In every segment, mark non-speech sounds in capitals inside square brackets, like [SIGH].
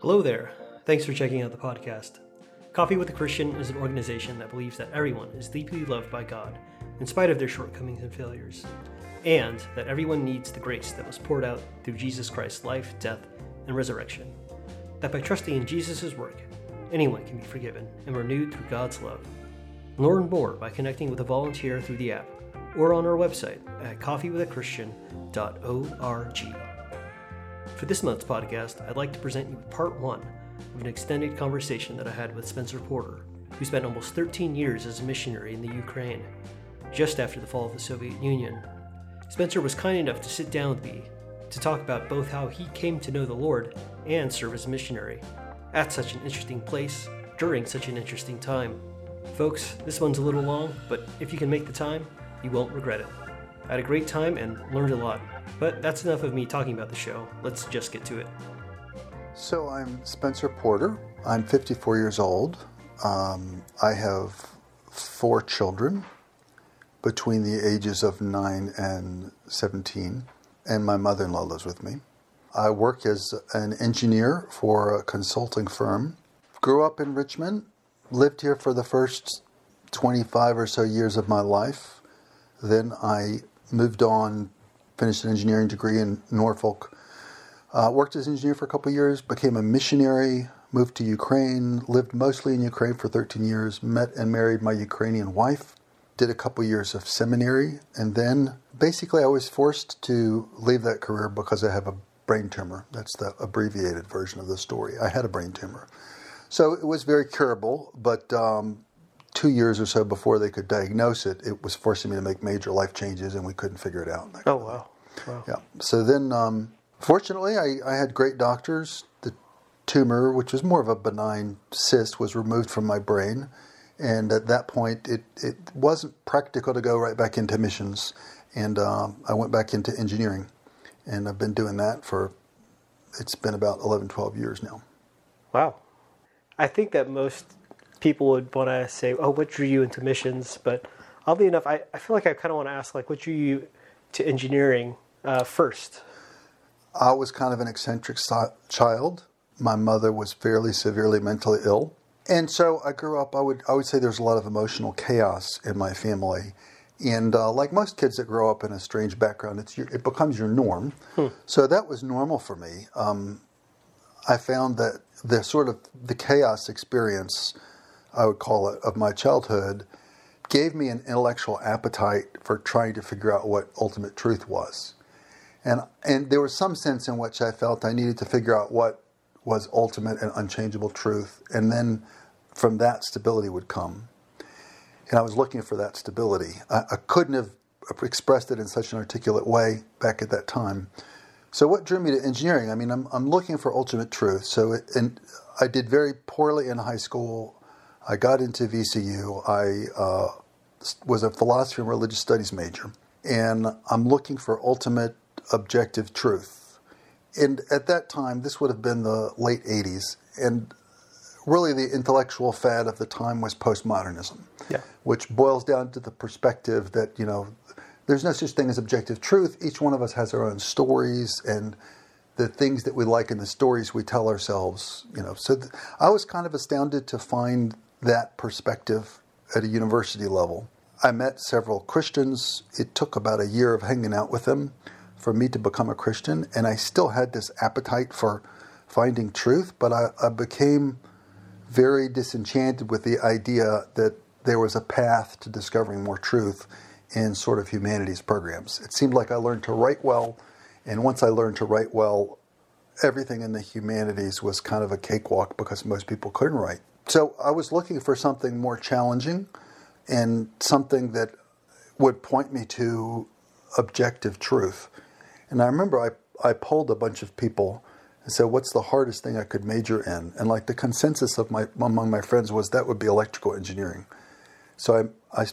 Hello there. Thanks for checking out the podcast. Coffee with a Christian is an organization that believes that everyone is deeply loved by God, in spite of their shortcomings and failures, and that everyone needs the grace that was poured out through Jesus Christ's life, death, and resurrection. That by trusting in Jesus' work, anyone can be forgiven and renewed through God's love. Learn more by connecting with a volunteer through the app or on our website at coffeewithachristian.org. For this month's podcast, I'd like to present you part one of an extended conversation that I had with Spencer Porter, who spent almost 13 years as a missionary in the Ukraine, just after the fall of the Soviet Union. Spencer was kind enough to sit down with me to talk about both how he came to know the Lord and serve as a missionary at such an interesting place during such an interesting time. Folks, this one's a little long, but if you can make the time, you won't regret it. I had a great time and learned a lot. But that's enough of me talking about the show. Let's just get to it. So I'm Spencer Porter. I'm 54 years old. Um, I have four children between the ages of 9 and 17, and my mother in law lives with me. I work as an engineer for a consulting firm. Grew up in Richmond, lived here for the first 25 or so years of my life. Then I moved on, finished an engineering degree in Norfolk. Uh, worked as an engineer for a couple years, became a missionary, moved to Ukraine, lived mostly in Ukraine for 13 years, met and married my Ukrainian wife, did a couple years of seminary, and then basically I was forced to leave that career because I have a brain tumor. That's the abbreviated version of the story. I had a brain tumor. So it was very curable, but um, two years or so before they could diagnose it, it was forcing me to make major life changes, and we couldn't figure it out. Oh wow! wow. Yeah. So then, um, fortunately, I, I had great doctors. The tumor, which was more of a benign cyst, was removed from my brain, and at that point, it it wasn't practical to go right back into missions, and um, I went back into engineering, and I've been doing that for it's been about 11, 12 years now. Wow. I think that most people would want to say, "Oh, what drew you into missions?" But oddly enough, I, I feel like I kind of want to ask, like, what drew you to engineering uh, first? I was kind of an eccentric child. My mother was fairly severely mentally ill, and so I grew up. I would I would say there's a lot of emotional chaos in my family, and uh, like most kids that grow up in a strange background, it's your, it becomes your norm. Hmm. So that was normal for me. Um, I found that the sort of the chaos experience I would call it, of my childhood gave me an intellectual appetite for trying to figure out what ultimate truth was. And, and there was some sense in which I felt I needed to figure out what was ultimate and unchangeable truth. And then from that, stability would come. And I was looking for that stability. I, I couldn't have expressed it in such an articulate way back at that time. So, what drew me to engineering? I mean, I'm, I'm looking for ultimate truth. So, it, and I did very poorly in high school. I got into VCU. I uh, was a philosophy and religious studies major, and I'm looking for ultimate objective truth. And at that time, this would have been the late 80s, and really the intellectual fad of the time was postmodernism, yeah. which boils down to the perspective that, you know, there's no such thing as objective truth. Each one of us has our own stories and the things that we like in the stories we tell ourselves, you know. So th- I was kind of astounded to find that perspective at a university level. I met several Christians. It took about a year of hanging out with them for me to become a Christian, and I still had this appetite for finding truth, but I, I became very disenchanted with the idea that there was a path to discovering more truth in sort of humanities programs. It seemed like I learned to write well, and once I learned to write well, everything in the humanities was kind of a cakewalk because most people couldn't write. So I was looking for something more challenging and something that would point me to objective truth. And I remember I, I polled a bunch of people and said, What's the hardest thing I could major in? And like the consensus of my among my friends was that would be electrical engineering. So I, I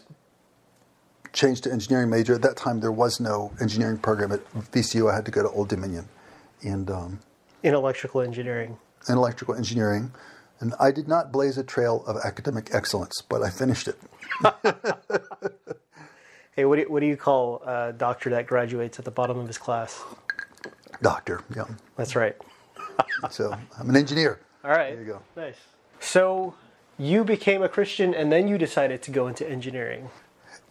changed to engineering major. At that time, there was no engineering program at VCU. I had to go to Old Dominion. And um, in electrical engineering. In electrical engineering. And I did not blaze a trail of academic excellence, but I finished it. [LAUGHS] hey, what do, you, what do you call a doctor that graduates at the bottom of his class? Doctor, yeah. That's right. [LAUGHS] so I'm an engineer. All right. There you go. Nice. So you became a Christian and then you decided to go into engineering.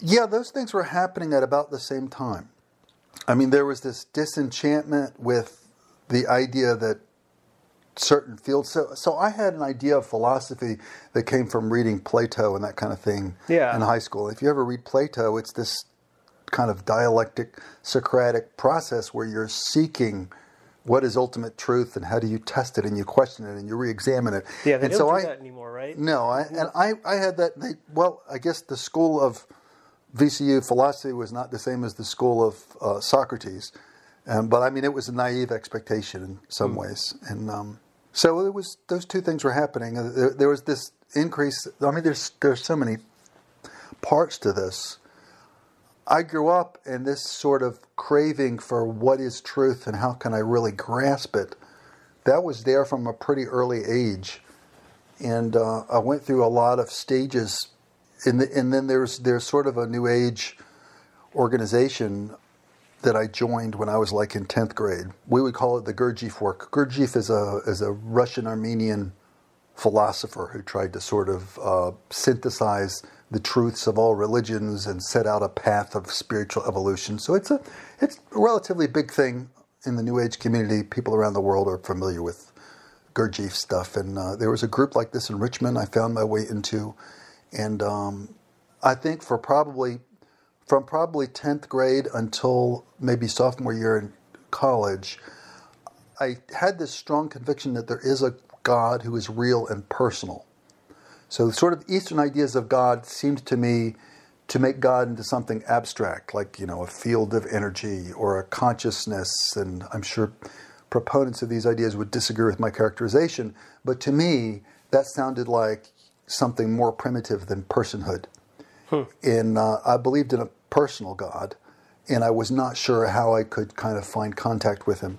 Yeah, those things were happening at about the same time. I mean, there was this disenchantment with the idea that certain fields. So, so I had an idea of philosophy that came from reading Plato and that kind of thing Yeah. in high school. If you ever read Plato, it's this kind of dialectic Socratic process where you're seeking what is ultimate truth and how do you test it and you question it and you re-examine it. Yeah, they and don't so do I, that anymore, right? no, I, and I, I had that. They, well, I guess the school of VCU philosophy was not the same as the school of uh, Socrates, um, but I mean it was a naive expectation in some ways, and um, so it was. Those two things were happening. Uh, There, there was this increase. I mean, there's there's so many parts to this. I grew up in this sort of craving for what is truth and how can I really grasp it. That was there from a pretty early age and uh, I went through a lot of stages. The, and then there's there's sort of a new age organization that I joined when I was like in tenth grade. We would call it the Gurdjieff work. Gurdjieff is a is a Russian Armenian philosopher who tried to sort of uh, synthesize the truths of all religions and set out a path of spiritual evolution. So it's a it's a relatively big thing in the New Age community. People around the world are familiar with Gurdjieff stuff, and uh, there was a group like this in Richmond. I found my way into, and um, I think for probably from probably tenth grade until maybe sophomore year in college, I had this strong conviction that there is a God who is real and personal. So, sort of Eastern ideas of God seemed to me to make God into something abstract, like you know a field of energy or a consciousness, and I'm sure proponents of these ideas would disagree with my characterization. But to me, that sounded like something more primitive than personhood. And uh, I believed in a personal God, and I was not sure how I could kind of find contact with him.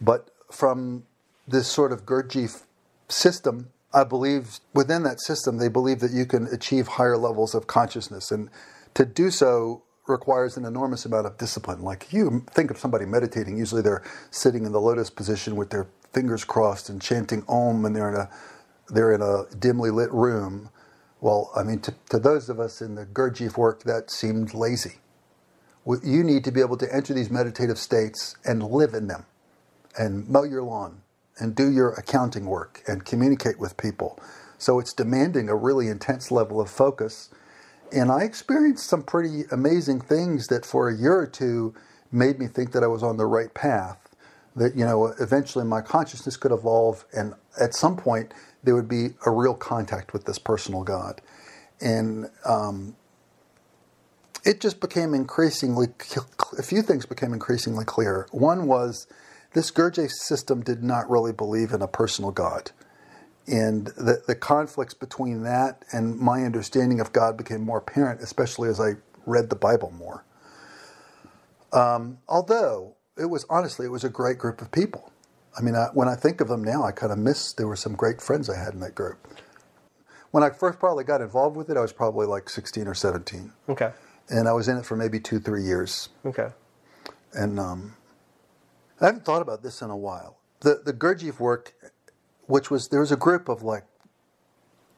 But from this sort of Gurdjieff system, I believe within that system, they believe that you can achieve higher levels of consciousness. And to do so requires an enormous amount of discipline. Like you think of somebody meditating, usually they're sitting in the lotus position with their fingers crossed and chanting Om, and they're in a they're in a dimly lit room. Well, I mean, to, to those of us in the Gurdjieff work, that seemed lazy. You need to be able to enter these meditative states and live in them, and mow your lawn, and do your accounting work, and communicate with people. So it's demanding a really intense level of focus. And I experienced some pretty amazing things that for a year or two made me think that I was on the right path. That, you know, eventually my consciousness could evolve, and at some point there would be a real contact with this personal God. And um, it just became increasingly, a few things became increasingly clear. One was this Gurdjieff system did not really believe in a personal God. And the, the conflicts between that and my understanding of God became more apparent, especially as I read the Bible more. Um, although it was honestly, it was a great group of people. I mean, I, when I think of them now, I kind of miss. There were some great friends I had in that group. When I first probably got involved with it, I was probably like 16 or 17, Okay. and I was in it for maybe two, three years. Okay. And um, I haven't thought about this in a while. The the Gurdjieff work, which was there was a group of like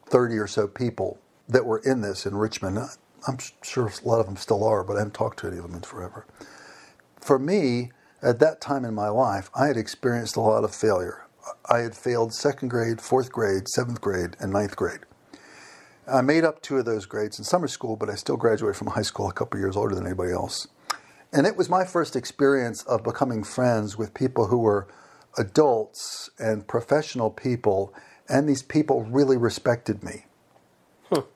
30 or so people that were in this in Richmond. I'm sure a lot of them still are, but I haven't talked to any of them in forever. For me, at that time in my life, I had experienced a lot of failure. I had failed second grade, fourth grade, seventh grade, and ninth grade. I made up two of those grades in summer school, but I still graduated from high school a couple years older than anybody else. And it was my first experience of becoming friends with people who were adults and professional people, and these people really respected me.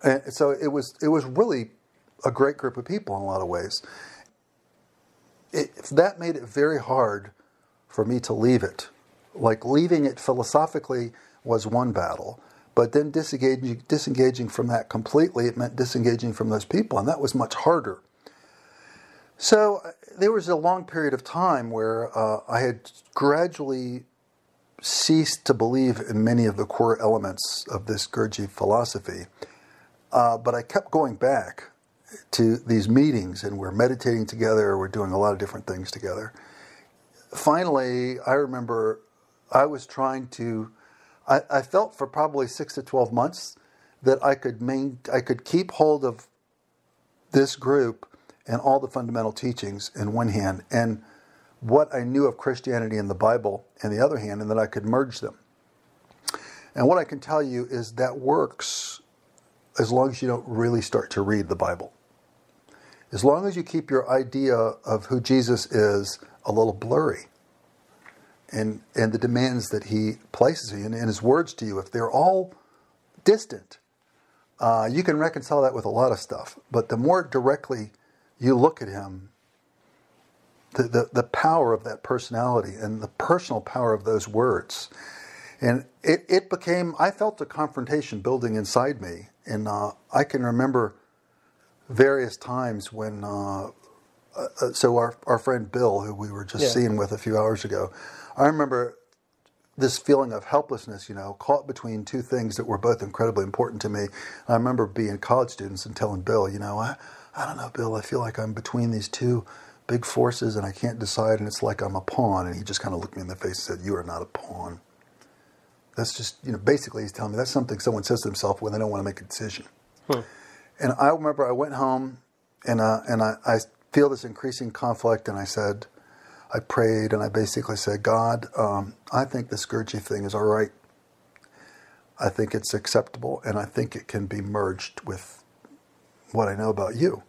And so it was it was really a great group of people in a lot of ways. It, that made it very hard for me to leave it. Like leaving it philosophically was one battle, but then disengaging, disengaging from that completely, it meant disengaging from those people, and that was much harder. So there was a long period of time where uh, I had gradually ceased to believe in many of the core elements of this Gurdjieff philosophy, uh, but I kept going back to these meetings, and we're meditating together. We're doing a lot of different things together. Finally, I remember I was trying to, I, I felt for probably six to 12 months that I could main, I could keep hold of this group and all the fundamental teachings in one hand and what I knew of Christianity and the Bible in the other hand, and that I could merge them. And what I can tell you is that works as long as you don't really start to read the Bible. As long as you keep your idea of who Jesus is a little blurry and, and the demands that he places you and, his words to you, if they're all distant, uh, you can reconcile that with a lot of stuff. But the more directly you look at him, the, the, the power of that personality and the personal power of those words. And it, it became, I felt a confrontation building inside me. And uh, I can remember various times when, uh, uh, so our, our friend Bill, who we were just Yeah. seeing with a few hours ago, I remember this feeling of helplessness, you know, caught between two things that were both incredibly important to me. I remember being college students and telling Bill, you know, I, I don't know, Bill, I feel like I'm between these two big forces and I can't decide, and it's like I'm a pawn. And he just kind of looked me in the face and said, You are not a pawn. That's just, you know, basically he's telling me that's something someone says to themselves when they don't want to make a decision. And I remember I went home and, uh, and I, I feel this increasing conflict, and I said, I prayed and I basically said, God, um, I think this Gurdjieff thing is all right. I think it's acceptable, and I think it can be merged with what I know about you.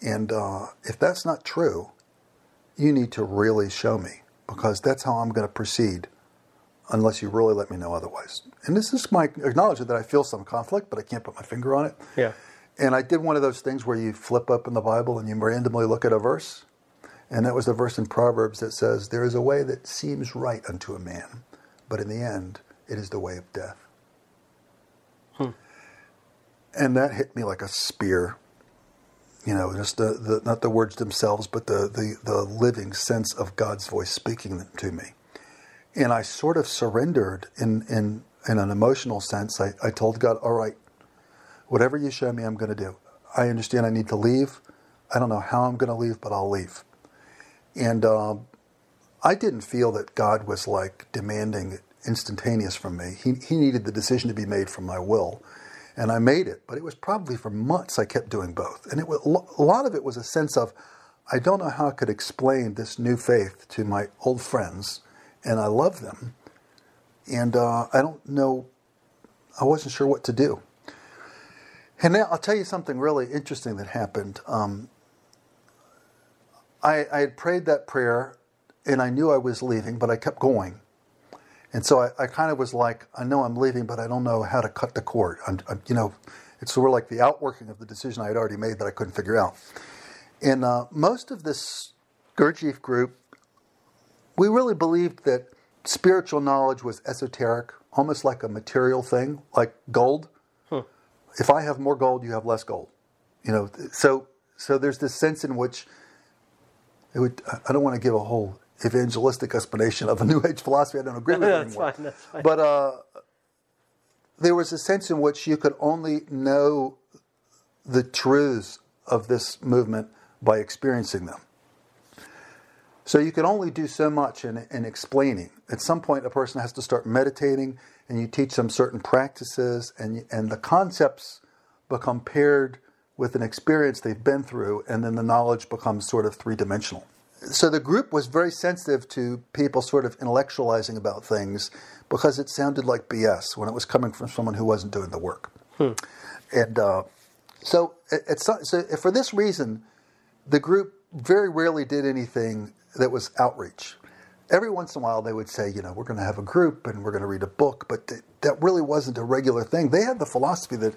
And uh, if that's not true, you need to really show me because that's how I'm going to proceed unless you really let me know otherwise. And this is my acknowledgement that I feel some conflict, but I can't put my finger on it. Yeah. And I did one of those things where you flip up in the Bible and you randomly look at a verse. And that was the verse in Proverbs that says, There is a way that seems right unto a man, but in the end, it is the way of death. Hmm. And that hit me like a spear. You know, just the, the not the words themselves, but the, the, the living sense of God's voice speaking to me. And I sort of surrendered in, in, in an emotional sense. I, I told God, All right, whatever you show me, I'm going to do. I understand I need to leave. I don't know how I'm going to leave, but I'll leave. And um, I didn't feel that God was like demanding instantaneous from me. He, he needed the decision to be made from my will. And I made it, but it was probably for months I kept doing both. And it was, a lot of it was a sense of, I don't know how I could explain this new faith to my old friends, and I love them. And uh, I don't know, I wasn't sure what to do. And now I'll tell you something really interesting that happened. Um, I, I had prayed that prayer and I knew I was leaving, but I kept going. And so I, I kind of was like, I know I'm leaving, but I don't know how to cut the cord. I'm, I'm, you know, it's sort of like the outworking of the decision I had already made that I couldn't figure out. And uh, most of this Gurdjieff group, we really believed that spiritual knowledge was esoteric, almost like a material thing, like gold. If I have more gold, you have less gold. You know, so so there's this sense in which it would. I don't want to give a whole evangelistic explanation of a [LAUGHS] New Age philosophy. I don't agree [LAUGHS] with anymore. fine. That's fine. But uh, there was a sense in which you could only know the truths of this movement by experiencing them. So you can only do so much in, in explaining. At some point, a person has to start meditating, and you teach them certain practices, and and the concepts become paired with an experience they've been through, and then the knowledge becomes sort of three dimensional. So the group was very sensitive to people sort of intellectualizing about things because it sounded like BS when it was coming from someone who wasn't doing the work. And uh, so, it, so for this reason, the group very rarely did anything that was outreach. Every once in a while, they would say, you know, we're going to have a group and we're going to read a book, but th- that really wasn't a regular thing. They had the philosophy that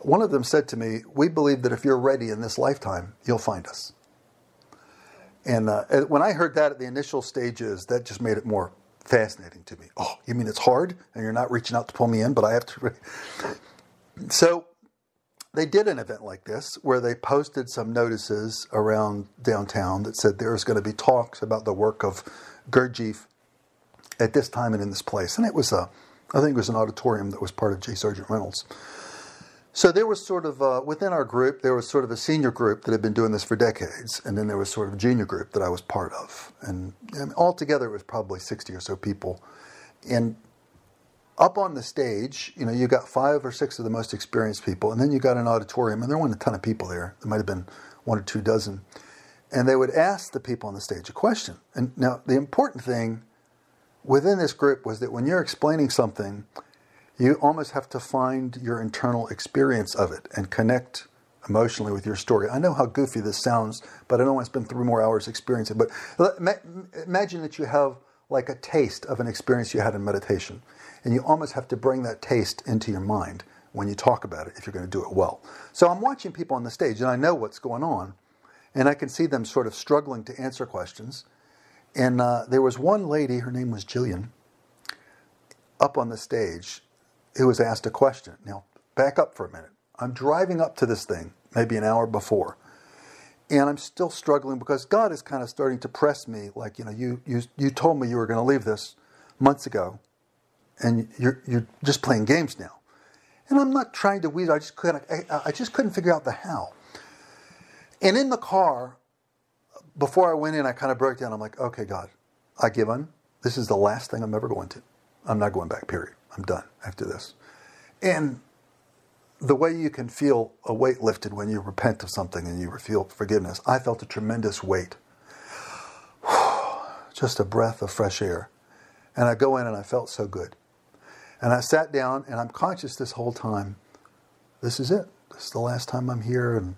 one of them said to me, We believe that if you're ready in this lifetime, you'll find us. And uh, when I heard that at the initial stages, that just made it more fascinating to me. Oh, you mean it's hard and you're not reaching out to pull me in, but I have to. So they did an event like this where they posted some notices around downtown that said there's going to be talks about the work of Gurdjieff at this time and in this place. And it was a, I think it was an auditorium that was part of J. Sargeant Reynolds. So there was sort of, uh, within our group, there was sort of a senior group that had been doing this for decades. And then there was sort of a junior group that I was part of. And, and altogether it was probably 60 or so people. And up on the stage, you know, you got five or six of the most experienced people, and then you got an auditorium, and there weren't a ton of people there. There might have been one or two dozen. And they would ask the people on the stage a question. And now, the important thing within this group was that when you're explaining something, you almost have to find your internal experience of it and connect emotionally with your story. I know how goofy this sounds, but I don't want to spend three more hours experiencing it. But imagine that you have like a taste of an experience you had in meditation. And you almost have to bring that taste into your mind when you talk about it if you're going to do it well. So I'm watching people on the stage and I know what's going on. And I can see them sort of struggling to answer questions. And uh, there was one lady, her name was Jillian, up on the stage who was asked a question. Now, back up for a minute. I'm driving up to this thing maybe an hour before. And I'm still struggling because God is kind of starting to press me like, you know, you, you, you told me you were going to leave this months ago and you're, you're just playing games now. And I'm not trying to weasel. I just couldn't. I, I just couldn't figure out the how. And in the car, before I went in, I kind of broke down. I'm like, okay, God, I give in. This is the last thing I'm ever going to. I'm not going back. Period. I'm done after this. And the way you can feel a weight lifted when you repent of something and you feel forgiveness, I felt a tremendous weight. [SIGHS] Just a breath of fresh air. And I go in and I felt so good. And I sat down and I'm conscious this whole time. This is it. This is the last time I'm here. And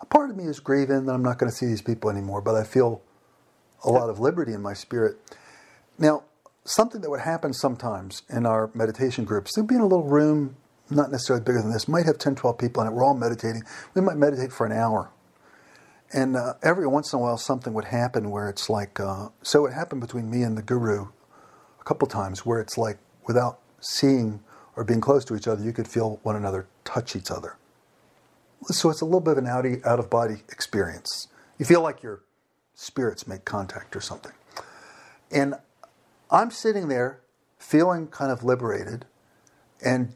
a part of me is grieving that I'm not going to see these people anymore, but I feel a lot of liberty in my spirit. Now, something that would happen sometimes in our meditation groups, there'd be in a little room, not necessarily bigger than this, might have 10, 12 people in it. We're all meditating. We might meditate for an hour. And uh, every once in a while, something would happen where it's like, uh, so it happened between me and the guru a couple times where it's like, without seeing or being close to each other, you could feel one another touch each other. So it's a little bit of an out of body experience. You feel like your spirits make contact or something. And I'm sitting there feeling kind of liberated, and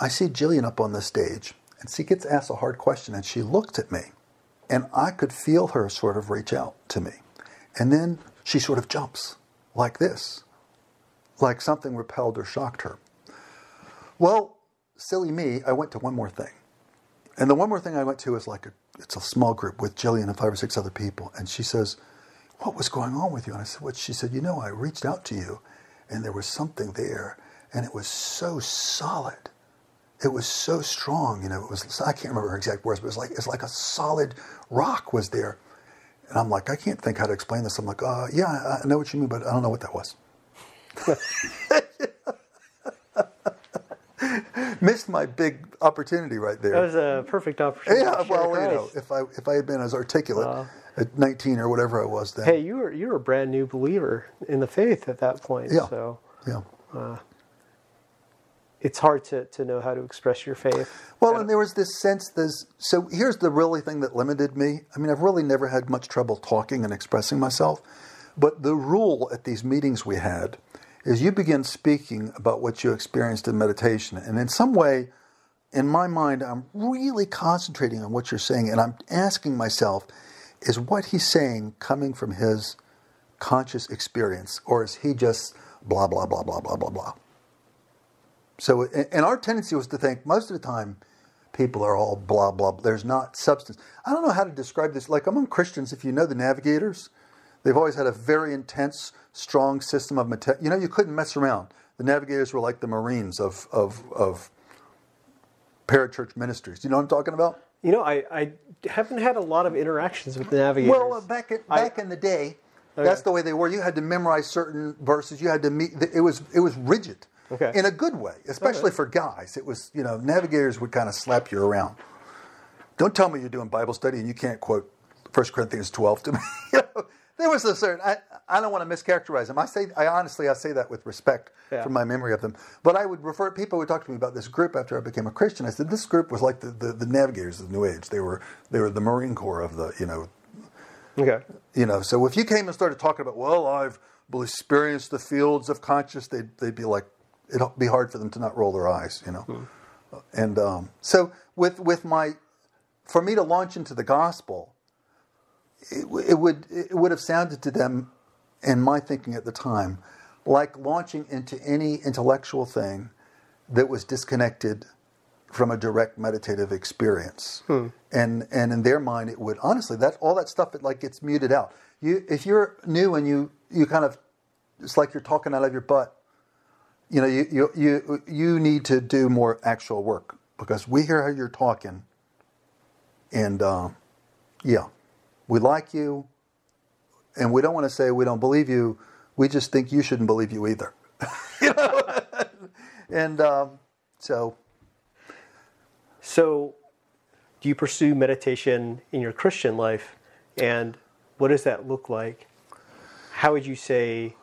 I see Jillian up on the stage, and she gets asked a hard question, and she looked at me, and I could feel her sort of reach out to me. And then she sort of jumps like this like something repelled or shocked her. Well, silly me, I went to one more thing. And the one more thing I went to is like a, it's a small group with Jillian and five or six other people. And she says, What was going on with you? And I said, What? She said, You know, I reached out to you and there was something there and it was so solid. It was so strong. You know, it was, I can't remember her exact words, but it was like, it's like a solid rock was there. And I'm like, I can't think how to explain this. I'm like, uh, yeah, I know what you mean, but I don't know what that was. [LAUGHS] Missed my big opportunity right there. That was a perfect opportunity. Yeah, well, you know, if I if I had been as articulate at 19 or whatever I was then. Hey, you were you were a brand new believer in the faith at that point. Yeah. So yeah. Uh, it's hard to, to know how to express your faith. Well, and there was this sense. There's so here's the really thing that limited me. I mean, I've really never had much trouble talking and expressing myself, but the rule at these meetings we had is you begin speaking about what you experienced in meditation. And in some way, in my mind, I'm really concentrating on what you're saying. And I'm asking myself, is what he's saying coming from his conscious experience? Or is he just blah, blah, blah, blah, blah, blah, blah? So, and our tendency was to think most of the time, people are all blah, blah. blah. There's not substance. I don't know how to describe this. Like among Christians, if you know the navigators, they've always had a very intense strong system of material. You know, you couldn't mess around. The navigators were like the Marines of, of, of parachurch ministries. You know what I'm talking about? You know, I, I haven't had a lot of interactions with the navigators. Well, uh, back, in, back I, in the day, okay. that's the way they were. You had to memorize certain verses. You had to meet. It was it was rigid. Okay. In a good way, especially okay. for guys. It was you know navigators would kind of slap you around. Don't tell me you're doing Bible study and you can't quote 1 Corinthians 12 to me. [LAUGHS] there was a certain. I, I don't want to mischaracterize them. I say, I honestly, I say that with respect yeah. from my memory of them. But I would refer people would talk to me about this group after I became a Christian. I said this group was like the, the, the navigators of the New Age. They were they were the Marine Corps of the you know. Okay. You know, so if you came and started talking about, well, I've experienced the fields of conscious, they'd they'd be like, it'd be hard for them to not roll their eyes, you know. Hmm. And um, so with with my, for me to launch into the gospel, it, it would it would have sounded to them in my thinking at the time, like launching into any intellectual thing that was disconnected from a direct meditative experience. And and in their mind, it would honestly that all that stuff it like gets muted out. You if you're new and you you kind of it's like you're talking out of your butt. You know, you you you you need to do more actual work because we hear how you're talking, and uh, yeah, we like you, and we don't want to say we don't believe you. We just think you shouldn't believe you either. [LAUGHS] you know, and um, so So, do you pursue meditation in your Christian life? And what does that look like? How would you say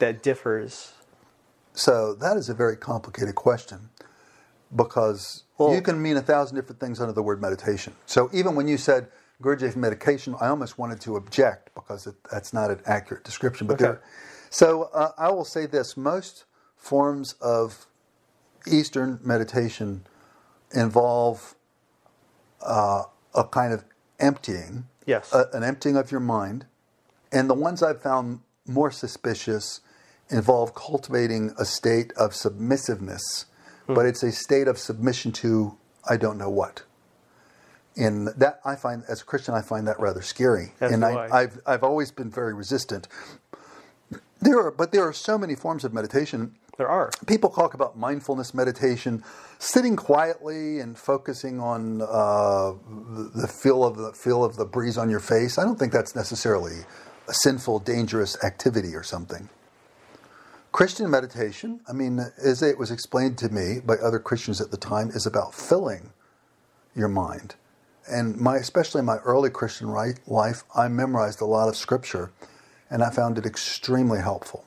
that differs? So that is a very complicated question because Well- you can mean a thousand different things under the word meditation. So even when you said Gurdjieff medication, I almost wanted to object because it, that's not an accurate description. But Okay. there, so uh, I will say this: most forms of Eastern meditation involve uh, a kind of emptying, Yes. a- an emptying of your mind, and the ones I've found more suspicious involve cultivating a state of submissiveness, but it's a state of submission to I don't know what. And that I find, as a Christian, I find that rather scary. As and I, I. I've I've always been very resistant. There are, but there are so many forms of meditation there are. people talk about mindfulness meditation, sitting quietly and focusing on uh, the feel of the feel of the breeze on your face. I don't think that's necessarily a sinful, dangerous activity or something. Christian meditation, I mean, as it was explained to me by other Christians at the time, is about filling your mind. And my, especially in my early Christian ri- life, I memorized a lot of scripture, and I found it extremely helpful.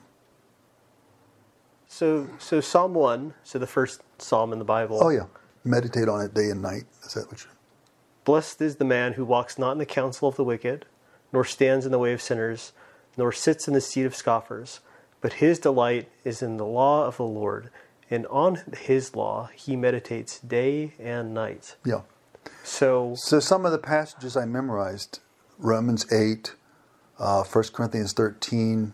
So, so Psalm 1, so the first psalm in the Bible. Oh yeah, meditate on it day and night. Is that what you? Blessed is the man who walks not in the counsel of the wicked, nor stands in the way of sinners, nor sits in the seat of scoffers, but his delight is in the law of the Lord, and on his law he meditates day and night. Yeah. So, So some of the passages I memorized: Romans eight, uh, 1 Corinthians thirteen,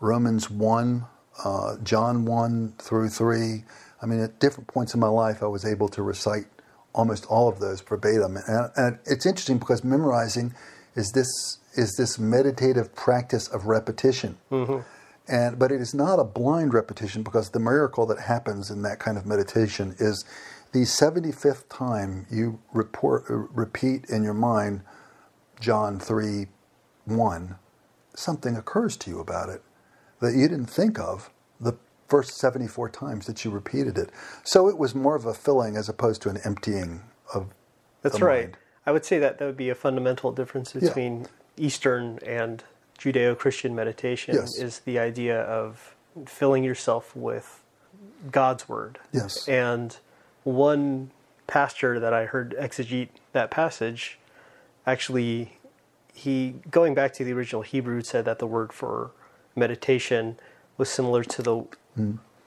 Romans one, uh, John one through three. I mean, at different points in my life, I was able to recite almost all of those verbatim. And, and it's interesting because memorizing is this is this meditative practice of repetition. And but it is not a blind repetition because the miracle that happens in that kind of meditation is the 75th time you report, uh, repeat in your mind John 3 1, something occurs to you about it that you didn't think of the first 74 times that you repeated it. So it was more of a filling as opposed to an emptying of that's right. mind. I would say that that would be a fundamental difference between Eastern and Judeo Christian meditation Yes. is the idea of filling yourself with God's Word. Yes. And one pastor that I heard exegete that passage actually he going back to the original Hebrew said that the word for meditation was similar to the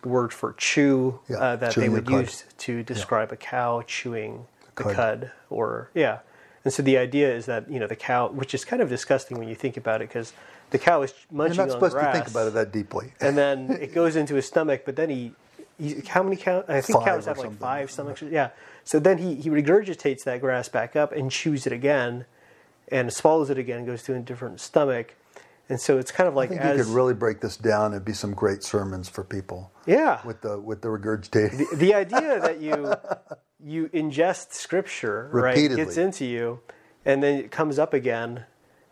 word for chew. Yeah, uh, that they chewing the would use to describe a cow chewing the cud. cud or yeah and so the idea is that you know the cow which is kind of disgusting when you think about it because the cow is munching You're not supposed grass to think about it that deeply. and then [LAUGHS] it goes into his stomach. But then he, he how many cows? I think Five cows have like something. five stomachs. Yeah. So then he he regurgitates that grass back up and chews it again, and swallows it again. and Goes to a different stomach, and so it's kind of like I think as you could really break this down and be some great sermons for people yeah. with the with the regurgitating. the idea that you [LAUGHS] you ingest scripture right Repeatedly. gets into you, and then it comes up again,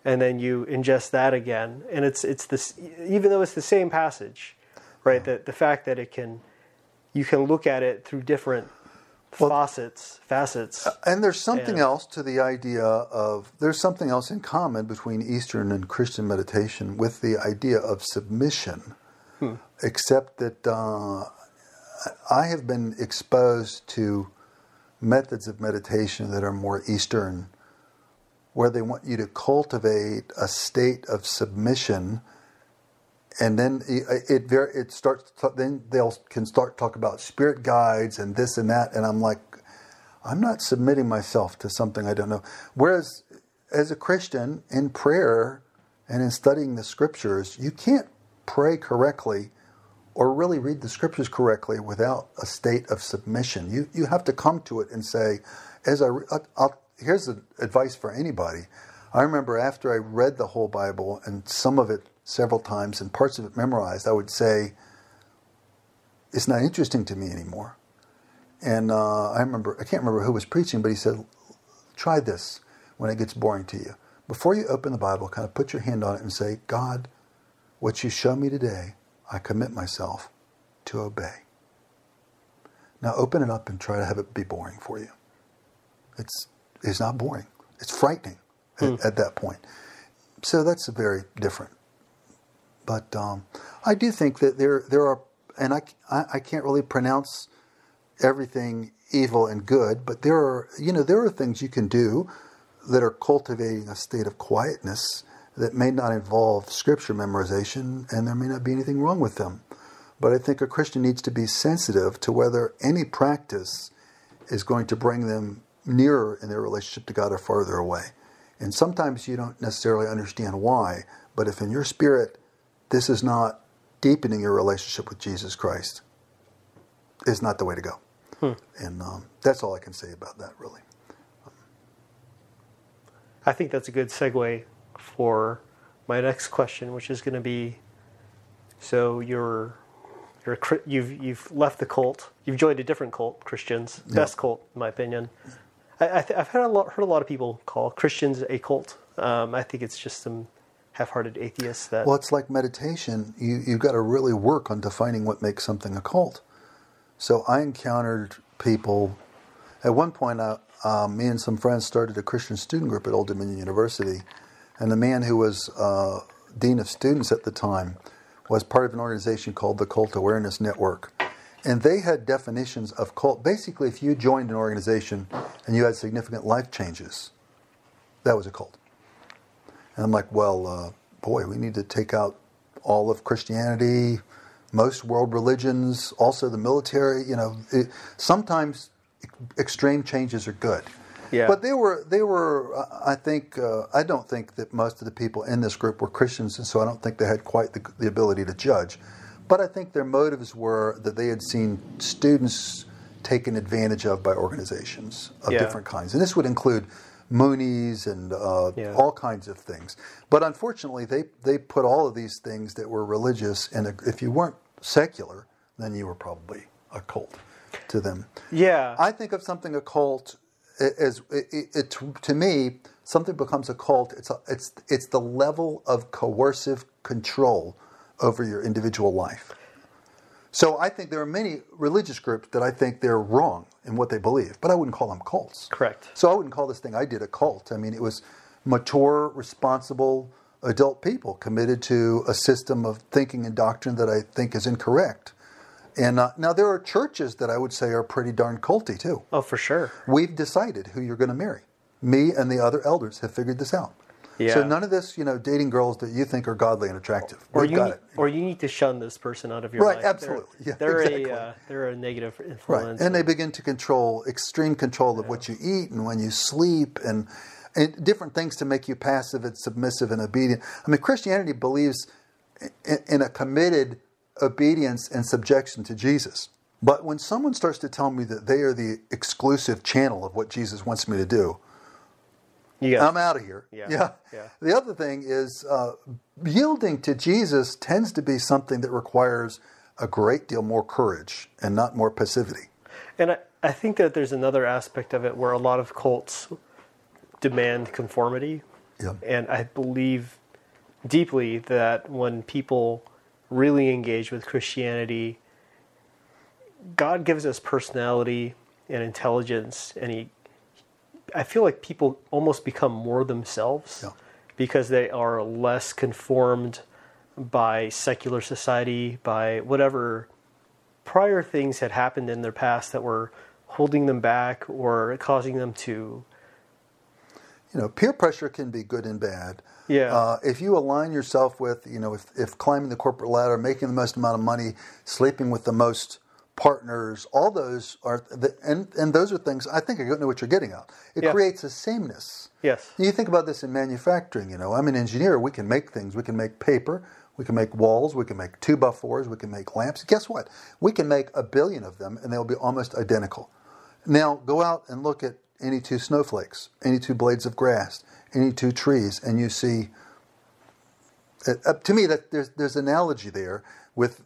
and then you ingest that again, and it's it's this even though it's the same passage, right? The the fact that it can you can look at it through different faucets facets. And there's something And- else to the idea of there's something else in common between Eastern and Christian meditation with the idea of submission, except that uh, I have been exposed to methods of meditation that are more Eastern, where they want you to cultivate a state of submission. And then it, it, it starts. Then they'll can start talk about spirit guides and this and that, and I'm like, I'm not submitting myself to something I don't know. Whereas, as a Christian, in prayer and in studying the scriptures, you can't pray correctly or really read the scriptures correctly without a state of submission. You, you have to come to it and say, as I, I'll, here's the advice for anybody. I remember after I read the whole Bible and some of it several times and parts of it memorized, I would say, it's not interesting to me anymore. And uh, I remember, I can't remember who was preaching, but he said, try this when it gets boring to you. Before you open the Bible, kind of put your hand on it and say, God, what you show me today, I commit myself to obey. Now open it up and try to have it be boring for you. It's, it's not boring. It's frightening at, hmm. at that point. So that's very different. But um, I do think that there there are, and I, I, I can't really pronounce everything evil and good, but there are you know there are things you can do that are cultivating a state of quietness that may not involve scripture memorization, and there may not be anything wrong with them. But I think a Christian needs to be sensitive to whether any practice is going to bring them nearer in their relationship to God or farther away. And sometimes you don't necessarily understand why, but if in your spirit this is not deepening your relationship with Jesus Christ, is not the way to go. Hmm. And um, that's all I can say about that, really. I think that's a good segue for my next question, which is going to be so you're you're you've you've left the cult. You've joined a different cult, Christians. Best cult, in my opinion. I, have heard a lot heard a lot of people call Christians a cult. Um, I think it's just some half-hearted atheists that. Well, it's like meditation. You you've got to really work on defining what makes something a cult. So I encountered people. At one point, I, uh, me and some friends started a Christian student group at Old Dominion University, and the man who was uh, dean of students at the time was part of an organization called the Cult Awareness Network. And they had definitions of cult. Basically, if you joined an organization and you had significant life changes, that was a cult. And I'm like, well, uh, boy, we need to take out all of Christianity, most world religions, also the military. You know, it, sometimes extreme changes are good. Yeah. But they were they were I think uh, I don't think that most of the people in this group were Christians, and so I don't think they had quite the, the ability to judge. But I think their motives were that they had seen students taken advantage of by organizations of yeah. different kinds, and this would include Moonies and uh, yeah. all kinds of things. But unfortunately, they they put all of these things that were religious, and if you weren't secular, then you were probably a cult to them. Yeah. I think of something a as it, it, it, to me something becomes a cult. It's a, it's it's the level of coercive control over your individual life. So I think there are many religious groups that I think they're wrong in what they believe, but I wouldn't call them cults. Correct. So I wouldn't call this thing I did a cult. I mean, it was mature, responsible adult people committed to a system of thinking and doctrine that I think is incorrect. And uh, now there are churches that I would say are pretty darn culty too. Oh, for sure. We've decided who you're going to marry. Me and the other elders have figured this out. Yeah. So none of this, you know, dating girls that you think are godly and attractive. Or you, need, or you need to shun this person out of your right, life. Right, absolutely. They're, yeah, they're exactly. a uh, they're a negative influence. Right. And they begin to control extreme control of yeah. what you eat and when you sleep and and different things to make you passive and submissive and obedient. I mean, Christianity believes in, in a committed obedience and subjection to Jesus. But when someone starts to tell me that they are the exclusive channel of what Jesus wants me to do, yes. I'm out of here. Yeah. yeah. yeah. The other thing is uh, yielding to Jesus tends to be something that requires a great deal more courage and not more passivity. And I, I think that there's another aspect of it where a lot of cults demand conformity. Yeah. And I believe deeply that when people really engage with Christianity, God gives us personality and intelligence, and He. I feel like people almost become more themselves yeah. because they are less conformed by secular society, by whatever prior things had happened in their past that were holding them back or causing them to. You know, peer pressure can be good and bad. Yeah. Uh, if you align yourself with, you know, if, if climbing the corporate ladder, making the most amount of money, sleeping with the most partners, all those are, the, and, and those are things, I think I don't know what you're getting at. It yeah. creates a sameness. Yes. You think about this in manufacturing, you know, I'm an engineer, we can make things, we can make paper, We can make walls, we can make two by fours, we can make lamps. Guess what? We can make a billion of them and they'll be almost identical. Now go out and look at any two snowflakes, any two blades of grass, any two trees, and you see. Uh, to me, that there's there's analogy there with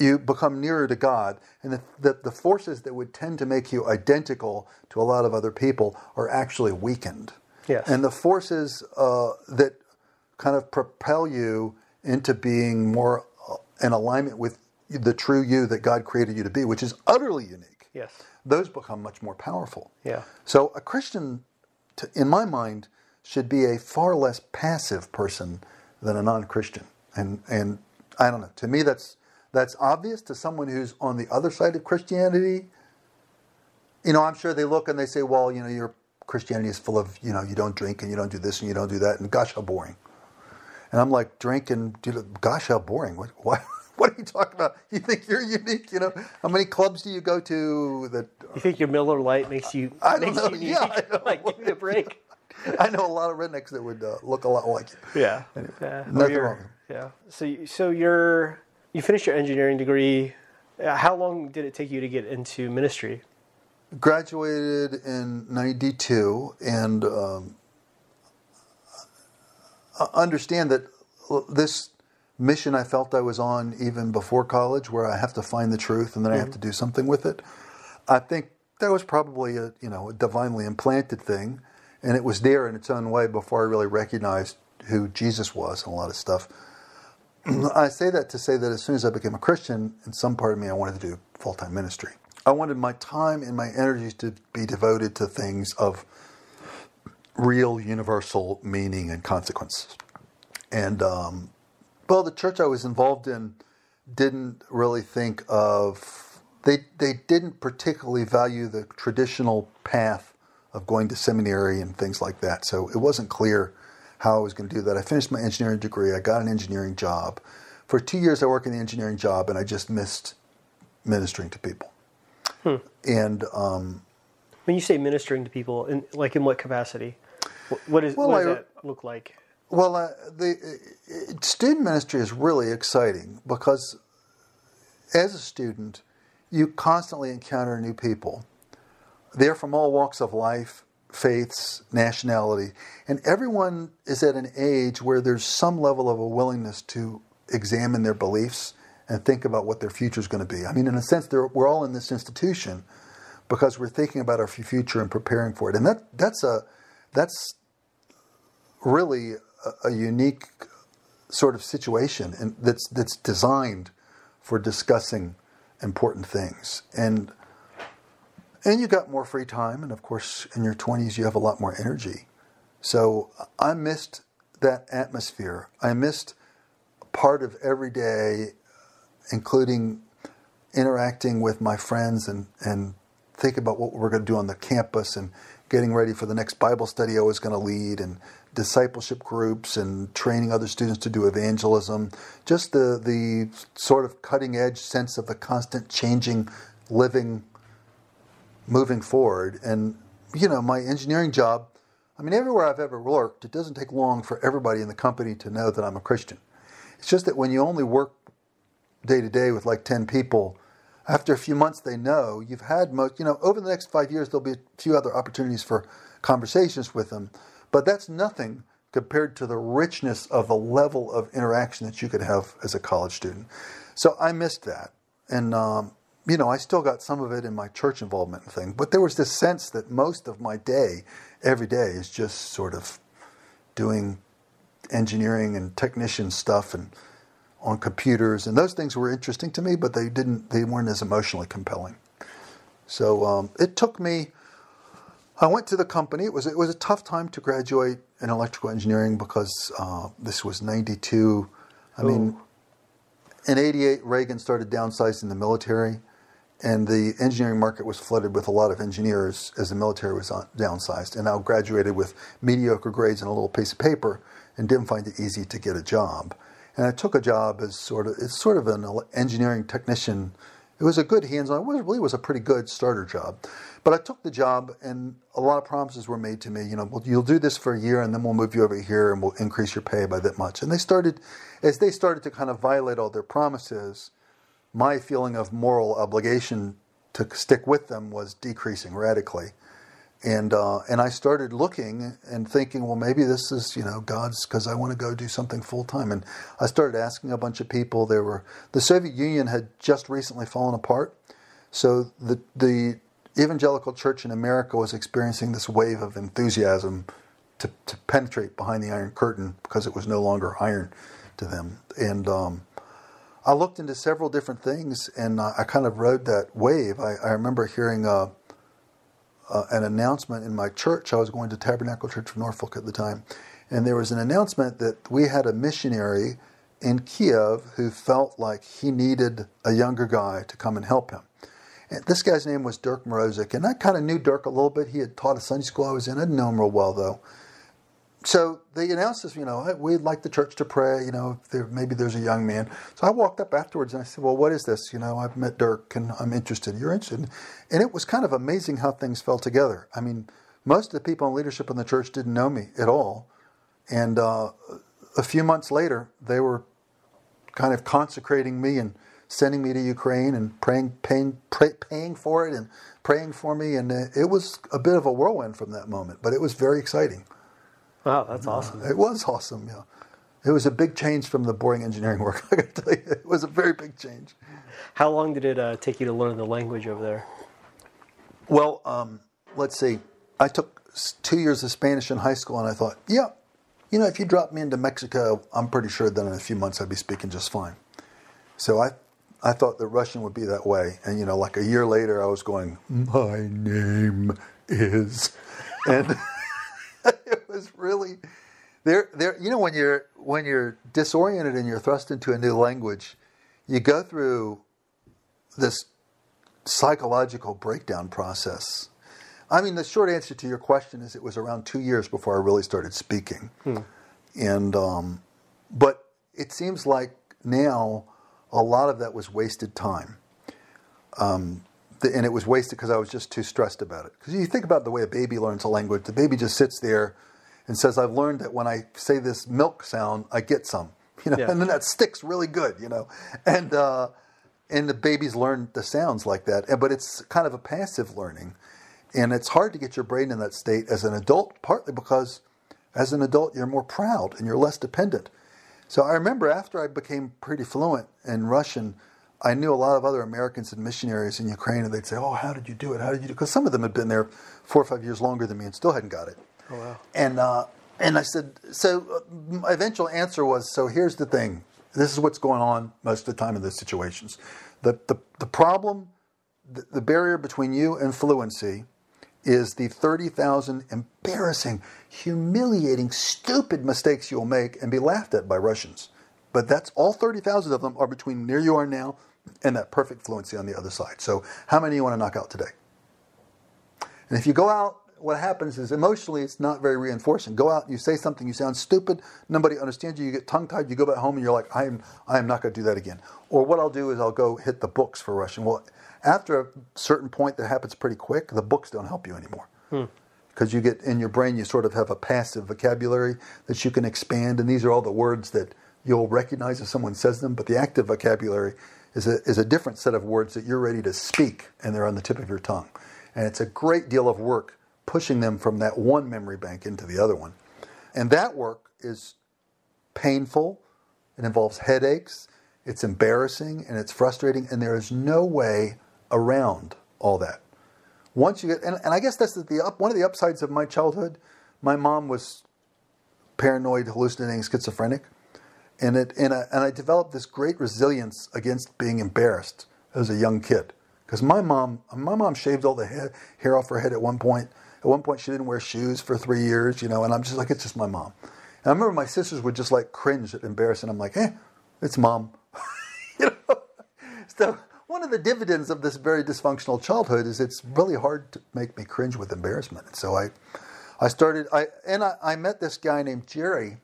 you become nearer to God, and the, the, the forces that would tend to make you identical to a lot of other people are actually weakened. Yes. And the forces uh, that kind of propel you into being more uh, in alignment with the true you that God created you to be, which is utterly unique. Yes. Those become much more powerful. Yeah. So a Christian, to, in my mind, should be a far less passive person than a non-Christian. And and I don't know. To me, that's that's obvious. To someone who's on the other side of Christianity, you know, I'm sure they look and they say, "Well, you know, your Christianity is full of, you know, you don't drink and you don't do this and you don't do that, and gosh, how boring." And I'm like, drink and do, gosh, how boring. What, what, [LAUGHS] what are you talking about? You think you're unique? You know, how many clubs do you go to that? You think your Miller Lite makes you I don't know. Yeah, [LAUGHS] like give me a break. [LAUGHS] I know a lot of rednecks that would uh, look a lot like you. Yeah. yeah. Nothing you're- wrong. Yeah. So you, so you're you finished your engineering degree. Uh, How long did it take you to get into ministry? Graduated in '92, and um, understand that this mission I felt I was on even before college, where I have to find the truth and then I have to do something with it. I think that was probably a you know a divinely implanted thing, and it was there in its own way before I really recognized who Jesus was and a lot of stuff. [CLEARS THROAT] I say that to say that as soon as I became a Christian, in some part of me, I wanted to do full time ministry. I wanted my time and my energies to be devoted to things of real universal meaning and consequence. And, um, well, the church I was involved in didn't really think of, they, they didn't particularly value the traditional path of going to seminary and things like that. So it wasn't clear how I was going to do that. I finished my engineering degree. I got an engineering job. For two years, I worked in the engineering job, and I just missed ministering to people. And um, When you say ministering to people, in like in what capacity? What, what is Well, what does I- that look like? well, uh, the uh, student ministry is really exciting because as a student, you constantly encounter new people. They're from all walks of life, faiths, nationality, and everyone is at an age where there's some level of a willingness to examine their beliefs and think about what their future is going to be. I mean, in a sense, we're all in this institution because we're thinking about our future and preparing for it, and that that's a that's really a, a unique sort of situation and that's that's designed for discussing important things and and you got more free time and of course in your 20s you have a lot more energy. So i missed that atmosphere. I missed part of every day including interacting with my friends and and think about what we're going to do on the campus and getting ready for the next bible study i was going to lead and discipleship groups and training other students to do evangelism. Just the the sort of cutting edge sense of the constant changing living moving forward. And you know my engineering job i mean everywhere i've ever worked it doesn't take long for everybody in the company to know that i'm a christian. It's just that when you only work day to day with like 10 people after a few months they know you've had most you know over the next five years there'll be a few other opportunities for conversations with them. But that's nothing compared to the richness of the level of interaction that you could have as a college student. So i missed that. And um, you know i still got some of it in my church involvement and thing but there was this sense that most of my day every day is just sort of doing engineering and technician stuff and on computers, and those things were interesting to me, but they didn't they weren't as emotionally compelling. So um, it took me. I went to the company. It was it was a tough time to graduate in electrical engineering because uh, this was '92. I mean, in '88, Reagan started downsizing the military, and the engineering market was flooded with a lot of engineers as the military was on, downsized. And I graduated with mediocre grades and a little piece of paper, and didn't find it easy to get a job. And I took a job as sort of it's sort of an engineering technician It was a good hands-on. It was, really was a pretty good starter job. But I took the job, and a lot of promises were made to me. You know, well, you'll do this for a year, and then we'll move you over here, and we'll increase your pay by that much. And they started, as they started to kind of violate all their promises, my feeling of moral obligation to stick with them was decreasing radically. And uh, and I started looking and thinking, well, maybe this is you know God's because I want to go do something full time. And I started asking a bunch of people. There were the Soviet Union had just recently fallen apart, so the the evangelical church in America was experiencing this wave of enthusiasm to, to penetrate behind the Iron Curtain because it was no longer iron to them. And um, I looked into several different things, and I, I kind of rode that wave. I, I remember hearing uh, uh, an announcement in my church. I was going to Tabernacle Church of Norfolk at the time, and there was an announcement that we had a missionary in Kiev who felt like he needed a younger guy to come and help him. And this guy's name was Dirk Morozik, and I kind of knew Dirk a little bit. He had taught a Sunday school I was in. I didn't know him real well, though. So they announced this, you know, we'd like the church to pray, you know, there, maybe there's a young man. So I walked up afterwards and I said, well, what is this? You know, I've met Dirk and I'm interested. You're interested. And it was kind of amazing how things fell together. I mean, most of the people in leadership in the church didn't know me at all. And uh, a few months later, they were kind of consecrating me and sending me to Ukraine and praying, paying, pray, paying for it and praying for me. And it was a bit of a whirlwind from that moment, but it was very exciting. Wow, that's awesome. Uh, it was awesome, yeah. It was a big change from the boring engineering [LAUGHS] work. I to tell you, it was a very big change. How long did it uh, take you to learn the language over there? Well, um, let's see. I took two years of Spanish in high school, and I thought, yeah, you know, if you drop me into Mexico, I'm pretty sure that in a few months I'd be speaking just fine. So I, I thought that Russian would be that way, and you know, like a year later, I was going, my name is, and. [LAUGHS] it was really there there you know when you're when you're disoriented and you're thrust into a new language you go through this psychological breakdown process i mean the short answer to your question is it was around two years before i really started speaking hmm. and um, but it seems like now a lot of that was wasted time um, and it was wasted because I was just too stressed about it. Because you think about the way a baby learns a language, the baby just sits there and says, "I've learned that when I say this milk sound, I get some," [LAUGHS] you know, yeah. and then that sticks really good, you know, and uh, and the babies learn the sounds like that, but it's kind of a passive learning, and it's hard to get your brain in that state as an adult, partly because as an adult you're more proud and you're less dependent. So I remember after I became pretty fluent in Russian I knew a lot of other Americans and missionaries in Ukraine, and they'd say, "Oh, how did you do it? How did you do?" Because some of them had been there four or five years longer than me and still hadn't got it. Oh! And uh, and I said, so uh, my eventual answer was, so here's the thing. This is what's going on most of the time in those situations. The the the problem, the, the barrier between you and fluency, is the thirty thousand embarrassing, humiliating, stupid mistakes you'll make and be laughed at by Russians. But that's all 30,000 of them are between near you are now and that perfect fluency on the other side. So, how many you want to knock out today? And if you go out, what happens is emotionally it's not very reinforcing. Go out, you say something, you sound stupid, nobody understands you, you get tongue tied, you go back home and you're like, I am, I am not going to do that again. Or what I'll do is I'll go hit the books for Russian. Well, after a certain point that happens pretty quick, the books don't help you anymore. Because hmm. you get in your brain, you sort of have a passive vocabulary that you can expand, and these are all the words that you'll recognize if someone says them, but the active vocabulary is a, is a different set of words that you're ready to speak and they're on the tip of your tongue. And it's a great deal of work pushing them from that one memory bank into the other one. And that work is painful, it involves headaches, it's embarrassing, and it's frustrating, and there is no way around all that. Once you get, and, and I guess that's the up, one of the upsides of my childhood. My mom was paranoid, hallucinating, schizophrenic and it and I, and I developed this great resilience against being embarrassed as a young kid because my mom my mom shaved all the hair off her head at one point. At one point, she didn't wear shoes for three years, you know, and I'm just like, it's just my mom. And I remember my sisters would just like cringe at embarrassing. I'm like, eh, it's mom. [LAUGHS] you know? So one of the dividends of this very dysfunctional childhood is it's really hard to make me cringe with embarrassment. And so I, I started, I and I, I met this guy named Jerry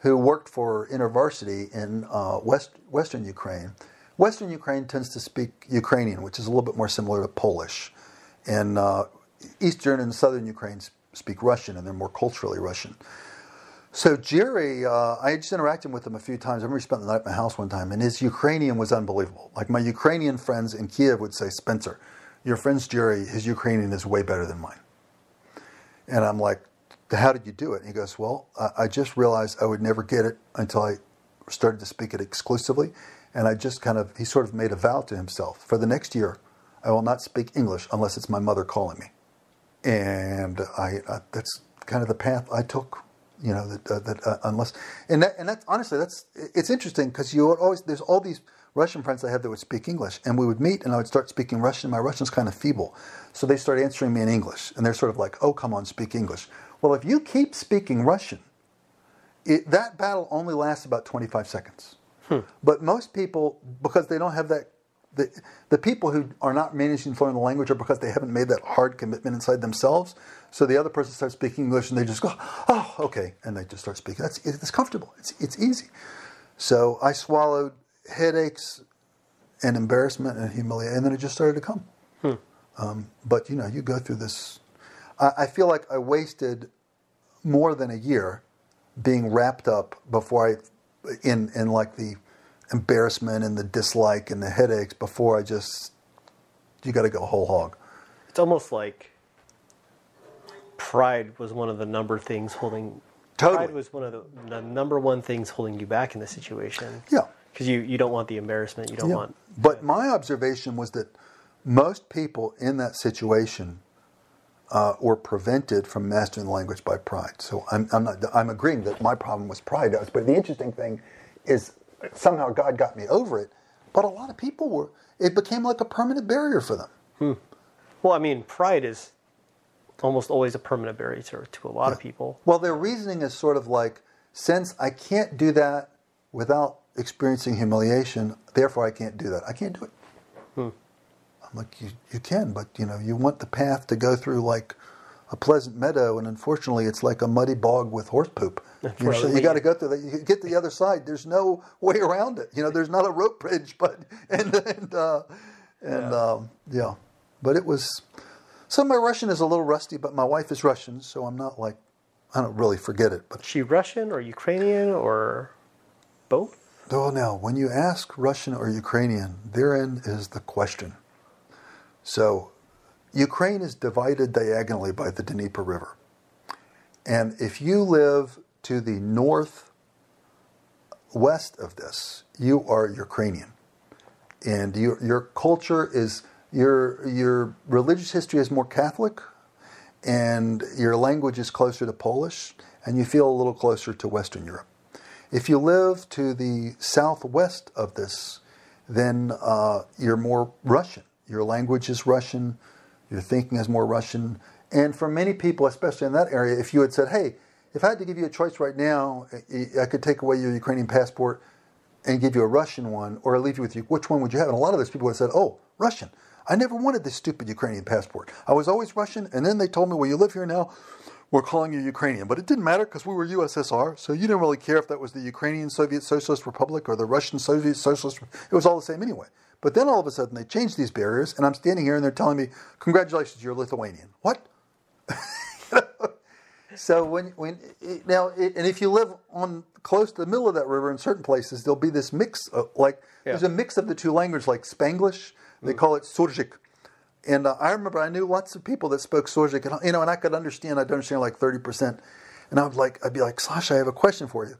who worked for InterVarsity in uh, West, Western Ukraine, Western Ukraine tends to speak Ukrainian, which is a little bit more similar to Polish. And uh, Eastern and Southern Ukraine speak Russian, and they're more culturally Russian. So Jerry, uh, I just interacted with him a few times. I remember he spent the night at my house one time, and his Ukrainian was unbelievable. Like my Ukrainian friends in Kiev would say, Spencer, your friend's Jerry, his Ukrainian is way better than mine. And I'm like, how did you do it? And he goes, well, I just realized I would never get it until I started to speak it exclusively. And I just kind of, he sort of made a vow to himself for the next year, I will not speak English unless it's my mother calling me. And I, uh, that's kind of the path I took, you know, that, uh, that uh, unless, and that, and that's honestly, that's, it's interesting because you always, there's all these Russian friends I have that would speak English, and we would meet, and I would start speaking Russian. My Russian's kind of feeble, so they start answering me in English, and they're sort of like, "Oh, come on, speak English." Well, if you keep speaking Russian, it, that battle only lasts about 25 seconds. Hmm. But most people, because they don't have that, the, the people who are not managing to learn the language are because they haven't made that hard commitment inside themselves. So the other person starts speaking English, and they just go, "Oh, okay," and they just start speaking. That's it's comfortable. It's it's easy. So I swallowed headaches and embarrassment and humiliation, and then it just started to come. Hmm. Um, but you know, you go through this. I, I, feel like I wasted more than a year being wrapped up before I, in in like the embarrassment and the dislike and the headaches before I just, you got to go whole hog. It's almost like pride was one of the number things holding. Totally. Pride was one of the, the number one things holding you back in the situation. Yeah because you, you don't want the embarrassment. You don't yeah. want. But my observation was that most people in that situation uh, were prevented from mastering the language by pride. So I'm, I'm not. I'm agreeing that my problem was pride. But the interesting thing is somehow God got me over it. But a lot of people were. It became like a permanent barrier for them. Hmm. Well, I mean, pride is almost always a permanent barrier to, to a lot yeah. of people. Well, their reasoning is sort of like, since I can't do that without experiencing humiliation, therefore I can't do that. I can't do it. Hmm. I'm like, you, you can, but you know, you want the path to go through like a pleasant meadow, and unfortunately, it's like a muddy bog with horse poop. You, you got to go through that. You get to the other side. There's no way around it. You know, there's not a rope bridge, [LAUGHS] but and and uh, and yeah. Um, yeah. But it was. So my Russian is a little rusty, but my wife is Russian, so I'm not like I don't really forget it. But she Russian or Ukrainian or both? Well, now, when you ask Russian or Ukrainian, therein is the question. So, Ukraine is divided diagonally by the Dnieper River. And if you live to the north west of this, you are Ukrainian. And you, your culture is, your, your religious history is more Catholic, and your language is closer to Polish, and you feel a little closer to Western Europe. If you live to the southwest of this, then uh, you're more Russian. Your language is Russian, your thinking is more Russian. And for many people, especially in that area, if you had said, hey, if I had to give you a choice right now, I could take away your Ukrainian passport and give you a Russian one, or leave you with you, which one would you have? And a lot of those people would have said, oh, Russian. I never wanted this stupid Ukrainian passport. I was always Russian, and then they told me, well, you live here now, were calling you Ukrainian. But it didn't matter because we were USSR, so you didn't really care if that was the Ukrainian Soviet Socialist Republic or the Russian Soviet Socialist. It was all the same anyway. But then all of a sudden they changed these barriers, and I'm standing here and they're telling me, "Congratulations, you're Lithuanian." What? [LAUGHS] so when when it, now it, and if you live on close to the middle of that river in certain places, there'll be this mix of, like yeah. there's a mix of the two languages, like Spanglish. They mm. call it Surzhyk and uh, I remember I knew lots of people that spoke Surzhyk, and you know, and I could understand. I'd understand like thirty percent, and I would like, I'd be like, Sasha, I have a question for you.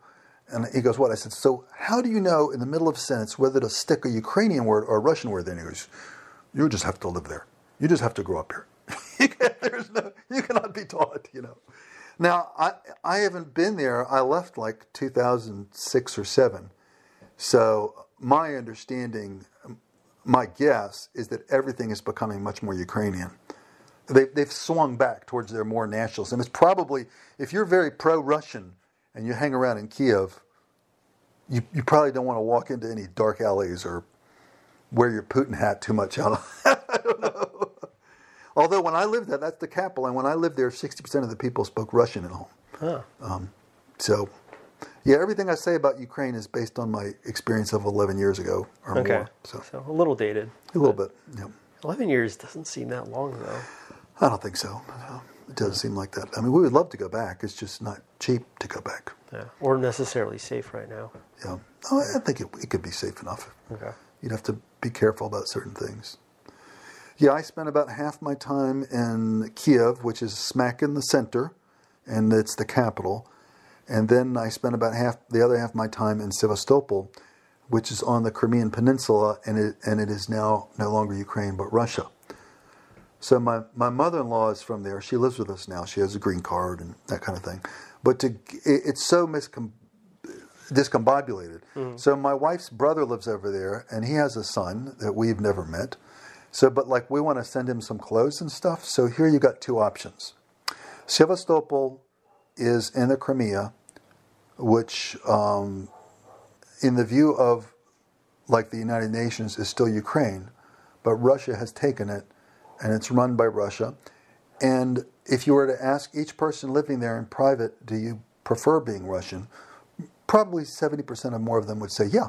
And he goes, What? I said, So how do you know in the middle of a sentence whether to stick a Ukrainian word or a Russian word? Then he goes, You just have to live there. You just have to grow up here. [LAUGHS] There's no, you cannot be taught, you know. Now, I, I haven't been there. I left like 2006 or 7. So my understanding my guess is that everything is becoming much more Ukrainian. They, they've swung back towards their more nationalism. It's probably, if you're very pro Russian and you hang around in Kiev, you, you probably don't want to walk into any dark alleys or wear your Putin hat too much. [LAUGHS] I don't know. Although when I lived there, that's the capital, and when I lived there, 60% of the people spoke Russian at home. Huh. Um, so, Yeah, everything I say about Ukraine is based on my experience of 11 years ago or Okay. more. So So a little dated. a little bit. Yeah. 11 years doesn't seem that long, though. I don't think so. No, It doesn't seem like that. I mean, we would love to go back. It's just not cheap to go back. Yeah. Or necessarily safe right now. Yeah. Oh, I think it, it could be safe enough. Okay. You'd have to be careful about certain things. Yeah, I spent about half my time in Kiev, which is smack in the center, and it's the capital. And then I spent about half the other half of my time in Sevastopol, which is on the Crimean Peninsula, and it and it is now no longer Ukraine but Russia. So my, my mother-in-law is from there. She lives with us now. She has a green card and that kind of thing. But to it, it's so miscom- discombobulated. Mm-hmm. So my wife's brother lives over there, and he has a son that we've never met. So, but like we want to send him some clothes and stuff. So here you got two options. Sevastopol is in the Crimea, which, um, in the view of like the United Nations, is still Ukraine, but Russia has taken it, and it's run by Russia. And if you were to ask each person living there in private, do you prefer being Russian? Probably 70% or more of them would say, yeah,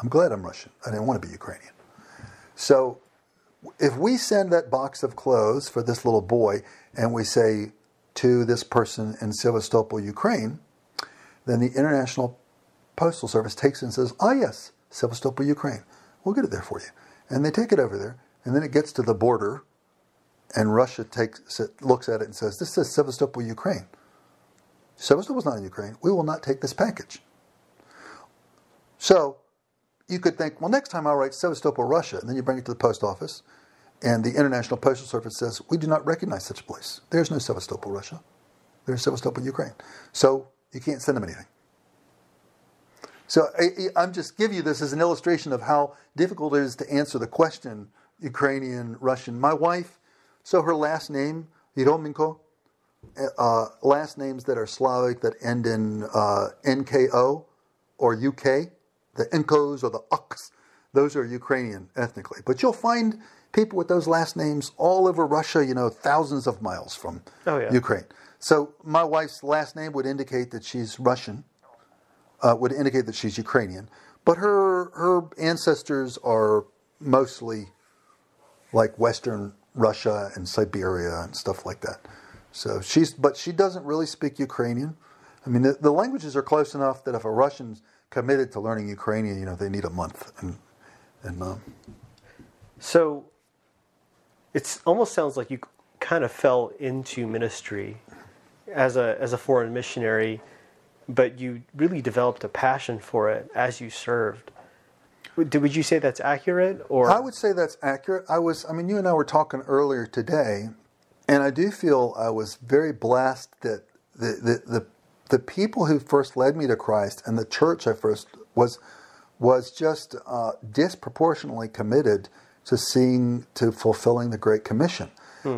I'm glad I'm Russian. I didn't want to be Ukrainian. So if we send that box of clothes for this little boy and we say to this person in Sevastopol, Ukraine, then the International Postal Service takes it and says, ah, yes, Sevastopol, Ukraine. We'll get it there for you. And they take it over there, and then it gets to the border, and Russia takes it, looks at it and says, this says Sevastopol, Ukraine. Sevastopol's not in Ukraine. We will not take this package. So you could think, well, next time I'll write Sevastopol, Russia, and then you bring it to the post office, and the International Postal Service says, we do not recognize such a place. There's no Sevastopol, Russia. There's Sevastopol, Ukraine. So you can't send them anything. So I, I'm just giving you this as an illustration of how difficult it is to answer the question Ukrainian, Russian. My wife, so her last name, Yeromenko, uh, last names that are Slavic that end in uh, NKO or UK, the Enkos or the Uks, those are Ukrainian ethnically. But you'll find people with those last names all over Russia, you know, thousands of miles from Oh, yeah. Ukraine. So my wife's last name would indicate that she's Russian, uh, would indicate that she's Ukrainian. But her her ancestors are mostly like Western Russia and Siberia and stuff like that. So she's, but she doesn't really speak Ukrainian. I mean, the, the languages are close enough that if a Russian's committed to learning Ukrainian, you know, they need a month. And, and um, So it almost sounds like you kind of fell into ministry as a as a foreign missionary, but you really developed a passion for it as you served. Would, would you say that's accurate, or I would say that's accurate. I was, I mean, you and I were talking earlier today, and I do feel I was very blessed that the, the, the, the people who first led me to Christ and the church I first was was just uh, disproportionately committed to seeing to fulfilling the Great Commission.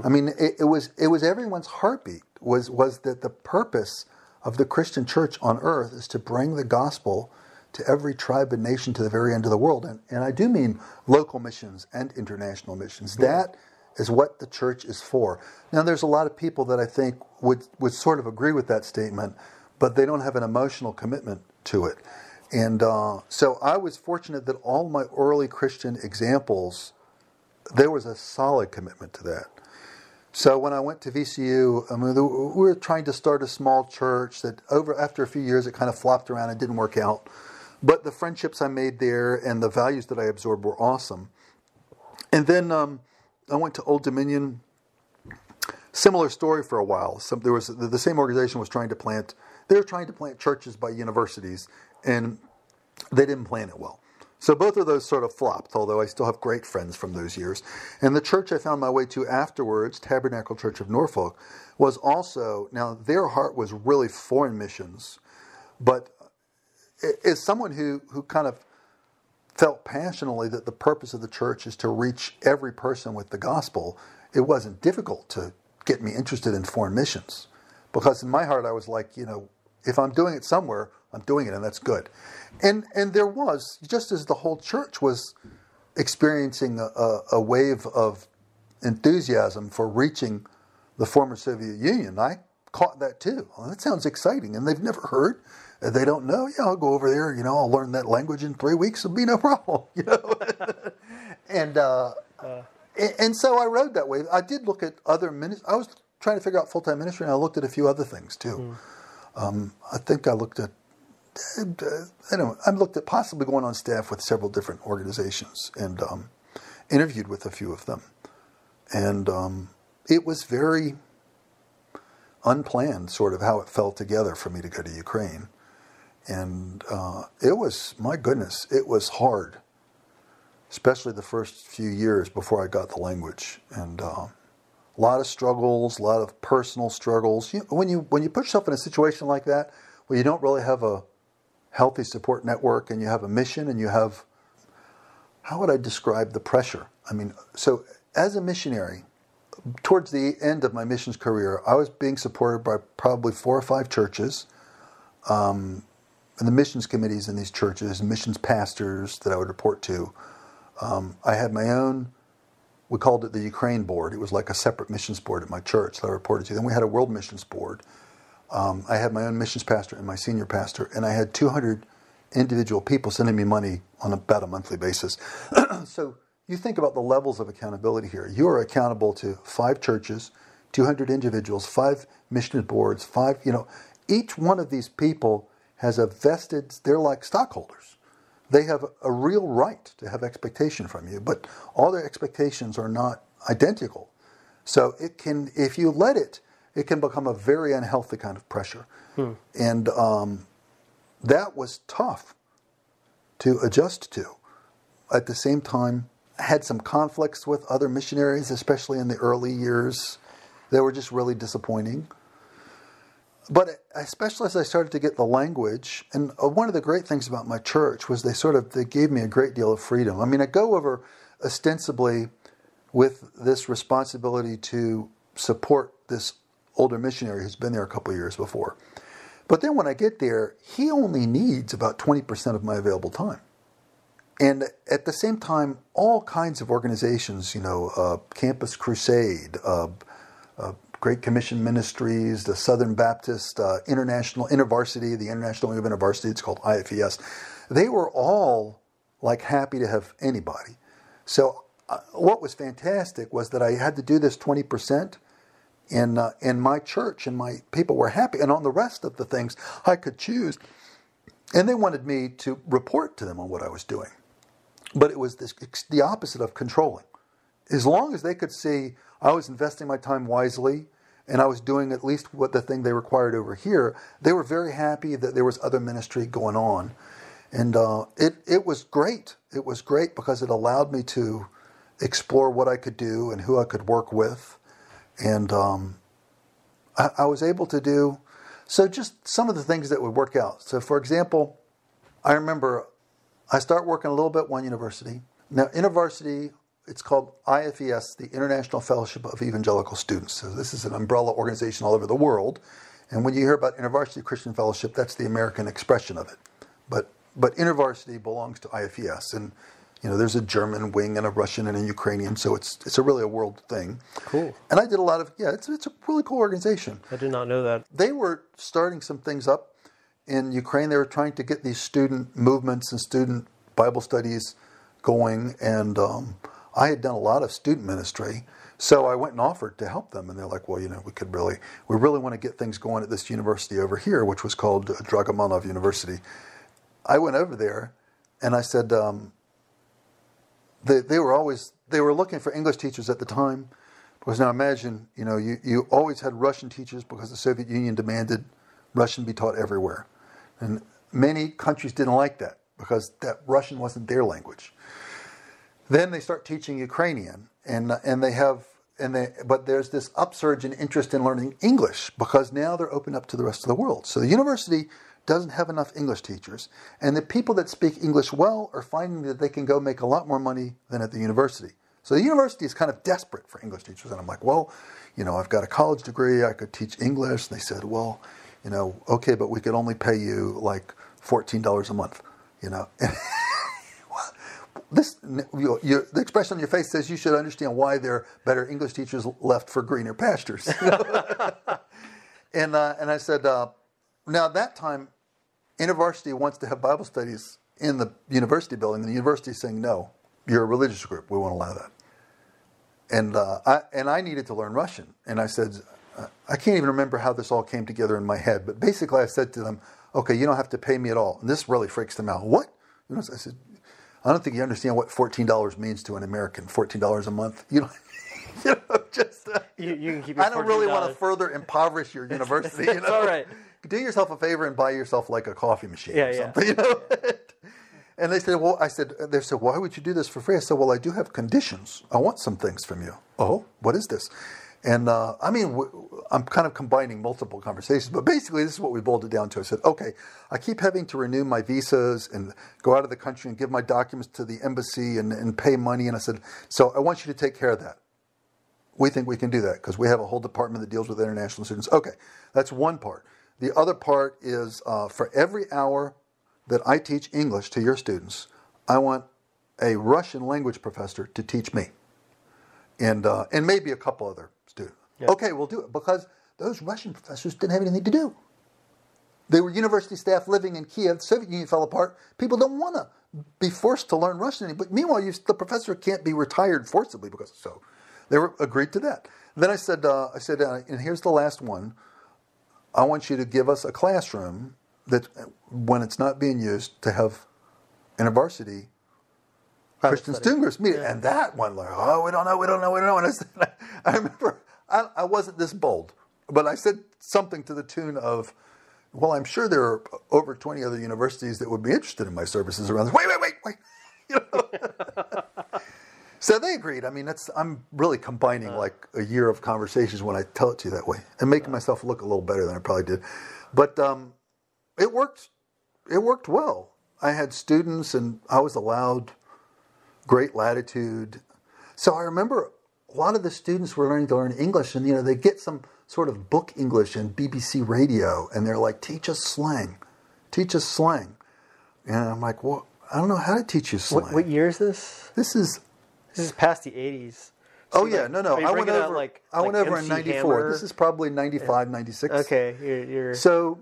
I mean, it, it was it was everyone's heartbeat was was that the purpose of the Christian church on earth is to bring the gospel to every tribe and nation to the very end of the world. And, and I do mean local missions and international missions. That is what the church is for. Now, there's a lot of people that I think would, would sort of agree with that statement, but they don't have an emotional commitment to it. And uh, so I was fortunate that all my early Christian examples, there was a solid commitment to that. So when I went to VCU, I mean, we were trying to start a small church that over after a few years it kind of flopped around and didn't work out. But the friendships I made there and the values that I absorbed were awesome. And then um, I went to Old Dominion. Similar story for a while. Some, there was the, the same organization was trying to plant. They were trying to plant churches by universities, and they didn't plan it well. So both of those sort of flopped, although I still have great friends from those years. And the church I found my way to afterwards, Tabernacle Church of Norfolk, was also, now their heart was really foreign missions, but as someone who, who kind of felt passionately that the purpose of the church is to reach every person with the gospel, it wasn't difficult to get me interested in foreign missions. Because in my heart, I was like, you know, if I'm doing it somewhere, I'm doing it, and that's good. And and there was just as the whole church was experiencing a, a, wave of enthusiasm for reaching the former Soviet Union. I caught that too. Well, that sounds exciting, and they've never heard. They don't know, yeah, I'll go over there. You know, I'll learn that language in three weeks. It'll be no [LAUGHS] problem. You know, [LAUGHS] and uh, and, and so I rode that wave. I did look at other ministries. I was trying to figure out full time ministry, and I looked at a few other things too. Um, I think I looked at. Uh, know. I looked at possibly going on staff with several different organizations and um, interviewed with a few of them, and um, it was very unplanned, sort of how it fell together for me to go to Ukraine, and uh, it was my goodness, it was hard, especially the first few years before I got the language, and uh, a lot of struggles, a lot of personal struggles. You, when you when you put yourself in a situation like that, where you don't really have a healthy support network, and you have a mission, and you have how would I describe the pressure? I mean, so as a missionary, towards the end of my missions career, I was being supported by probably four or five churches, um, and the missions committees in these churches, missions pastors that I would report to. Um, I had my own. We called it the Ukraine board. It was like a separate missions board at my church that I reported to. Then we had a world missions board. Um, I had my own missions pastor and my senior pastor, and I had 200 individual people sending me money on about a monthly basis. [CLEARS THROAT] so you think about the levels of accountability here. You are accountable to five churches, 200 individuals, five mission boards, five, you know, each one of these people has a vested, they're like stockholders. They have a real right to have expectation from you, but all their expectations are not identical. So it can, if you let it, it can become a very unhealthy kind of pressure. Hmm. And um, that was tough to adjust to. At the same time, I had some conflicts with other missionaries, especially in the early years. They were just really disappointing. But especially as I started to get the language, and uh, one of the great things about my church was they sort of they gave me a great deal of freedom. I mean, I go over ostensibly with this responsibility to support this older missionary who's been there a couple years before. But then when I get there, he only needs about 20% of my available time. And at the same time, all kinds of organizations, you know, uh, Campus Crusade, uh, uh, Great Commission Ministries, the Southern Baptist uh, International InterVarsity, the International Wing of InterVarsity, it's called IFES, they were all like happy to have anybody. So uh, what was fantastic was that I had to do this 20% in uh, in my church, and my people were happy. And on the rest of the things, I could choose. And they wanted me to report to them on what I was doing, but it was this, the opposite of controlling. As long as they could see I was investing my time wisely, and I was doing at least what the thing they required over here, they were very happy that there was other ministry going on, and uh, it it was great. It was great because it allowed me to explore what I could do and who I could work with and um, I, I was able to do so. Just some of the things that would work out. So, for example, I remember I start working a little bit one university. Now, InterVarsity, it's called IFES, the International Fellowship of Evangelical Students. So this is an umbrella organization all over the world. And when you hear about InterVarsity Christian Fellowship, that's the American expression of it. But but InterVarsity belongs to IFES, and you know, there's a German wing and a Russian and a Ukrainian, so it's it's a really a world thing. Cool. And I did a lot of yeah, it's it's a really cool organization. I did not know that. They were starting some things up in Ukraine. They were trying to get these student movements and student Bible studies going, and um, I had done a lot of student ministry. So I went and offered to help them, and they're like, "Well, you know, we could really, we really want to get things going at this university over here, which was called Dragomanov University." I went over there, and I said, um, they, they were always they were looking for English teachers at the time. Because now imagine, you know, you, you always had Russian teachers because the Soviet Union demanded Russian be taught everywhere. And many countries didn't like that because that Russian wasn't their language. Then they start teaching Ukrainian and and they have and they but there's this upsurge in interest in learning English because now they're open up to the rest of the world. So the university doesn't have enough English teachers. And the people that speak English well are finding that they can go make a lot more money than at the university. So the university is kind of desperate for English teachers. And I'm like, well, you know, I've got a college degree, I could teach English. And they said, well, you know, okay, but we could only pay you like $14 a month, you know. [LAUGHS] this you, you, the expression on your face says you should understand why there are better English teachers left for greener pastures. [LAUGHS] and uh, and I said, uh, now that time InterVarsity wants to have Bible studies in the university building. and The university is saying, no, you're a religious group. We won't allow that. And, uh, I, and I needed to learn Russian. And I said, uh, I can't even remember how this all came together in my head. But basically, I said to them, okay, you don't have to pay me at all. And this really freaks them out. What? You know, I said, I don't think you understand what $14 means to an American. $14 a month. You know, [LAUGHS] you know just. Uh, you, you, can keep. I don't really want to further impoverish your [LAUGHS] university. you know? all right. Do yourself a favor and buy yourself like a coffee machine yeah, or something. Yeah. [LAUGHS] You know. and they said, "Well," I said, "They said, why would you do this for free?" I said, "Well, I do have conditions. I want some things from you." Oh, what is this? And uh, I mean, w- I'm kind of combining multiple conversations, but basically, this is what we boiled it down to. I said, okay, I keep having to renew my visas and go out of the country and give my documents to the embassy and, and pay money. And I said, so I want you to take care of that. We think we can do that because we have a whole department that deals with international students. Okay, that's one part. The other part is uh, for every hour that I teach English to your students, I want a Russian language professor to teach me, and uh, and maybe a couple other students. Yeah. Okay, we'll do it because those Russian professors didn't have anything to do. They were university staff living in Kiev. The Soviet Union fell apart. People don't want to be forced to learn Russian. But meanwhile, you, the professor can't be retired forcibly because so. They were agreed to that. Then I said, uh, I said, uh, and here's the last one. I want you to give us a classroom that, when it's not being used, to have InterVarsity Christian student groups meeting. Yeah. And that one, like, oh, we don't know, we don't know, we don't know. And I, said, [LAUGHS] I remember I, I wasn't this bold, but I said something to the tune of, well, I'm sure there are over 20 other universities that would be interested in my services around this. Wait, wait, wait, wait. [LAUGHS] You know? [LAUGHS] so they agreed. I mean, that's I'm really combining uh, like a year of conversations when I tell it to you that way and making uh, myself look a little better than I probably did. But um, it worked. It worked well. I had students, and I was allowed great latitude. So I remember a lot of the students were learning to learn English, and you know they get some sort of book English and BBC radio, and they're like, "Teach us slang, teach us slang," and I'm like, "Well, I don't know how to teach you slang." What, what year is this? This is this is past the '80s. So oh yeah, like, no, no. I went over. Like, I went over in '94. Hammer? This is probably '95, '96. Okay, you're, you're, So,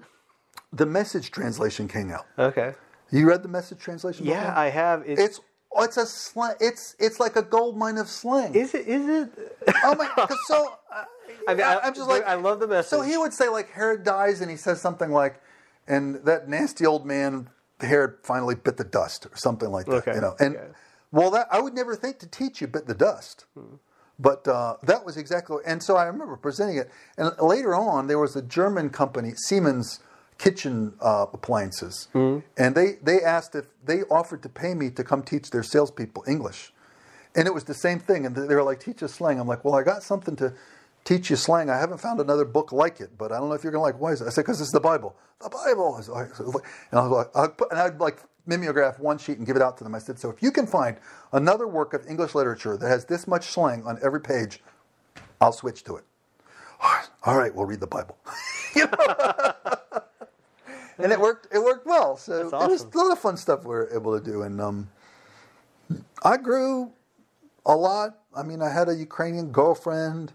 the message translation came out. Okay. You read the message translation? Yeah, before? I have. It's, it's it's a slang. It's it's like a gold mine of slang. Is it? Is it? oh my! So uh, [LAUGHS] I mean, I, am just like I love the message. So he would say like Herod dies, and he says something like, and that nasty old man Herod finally bit the dust, or something like that. Okay. You know, and okay. Well, that I would never think to teach you bit the dust. Hmm. But uh, that was exactly, and so I remember presenting it. And later on, there was a German company, Siemens kitchen uh, appliances, mm-hmm. and they they asked if they offered to pay me to come teach their salespeople English, and it was the same thing. And they were like, "Teach us slang." I'm like, "Well, I got something to." Teach you slang. I haven't found another book like it, but I don't know if you're gonna like. Why is it? I said because it's the Bible. The Bible. And I was like, and I'd like mimeograph one sheet and give it out to them. I said, so if you can find another work of English literature that has this much slang on every page, I'll switch to it. [SIGHS] All right, we'll read the Bible. [LAUGHS] [LAUGHS] and it worked. It worked well. So awesome. it was a lot of fun stuff we were able to do, and um, I grew a lot. I mean, I had a Ukrainian girlfriend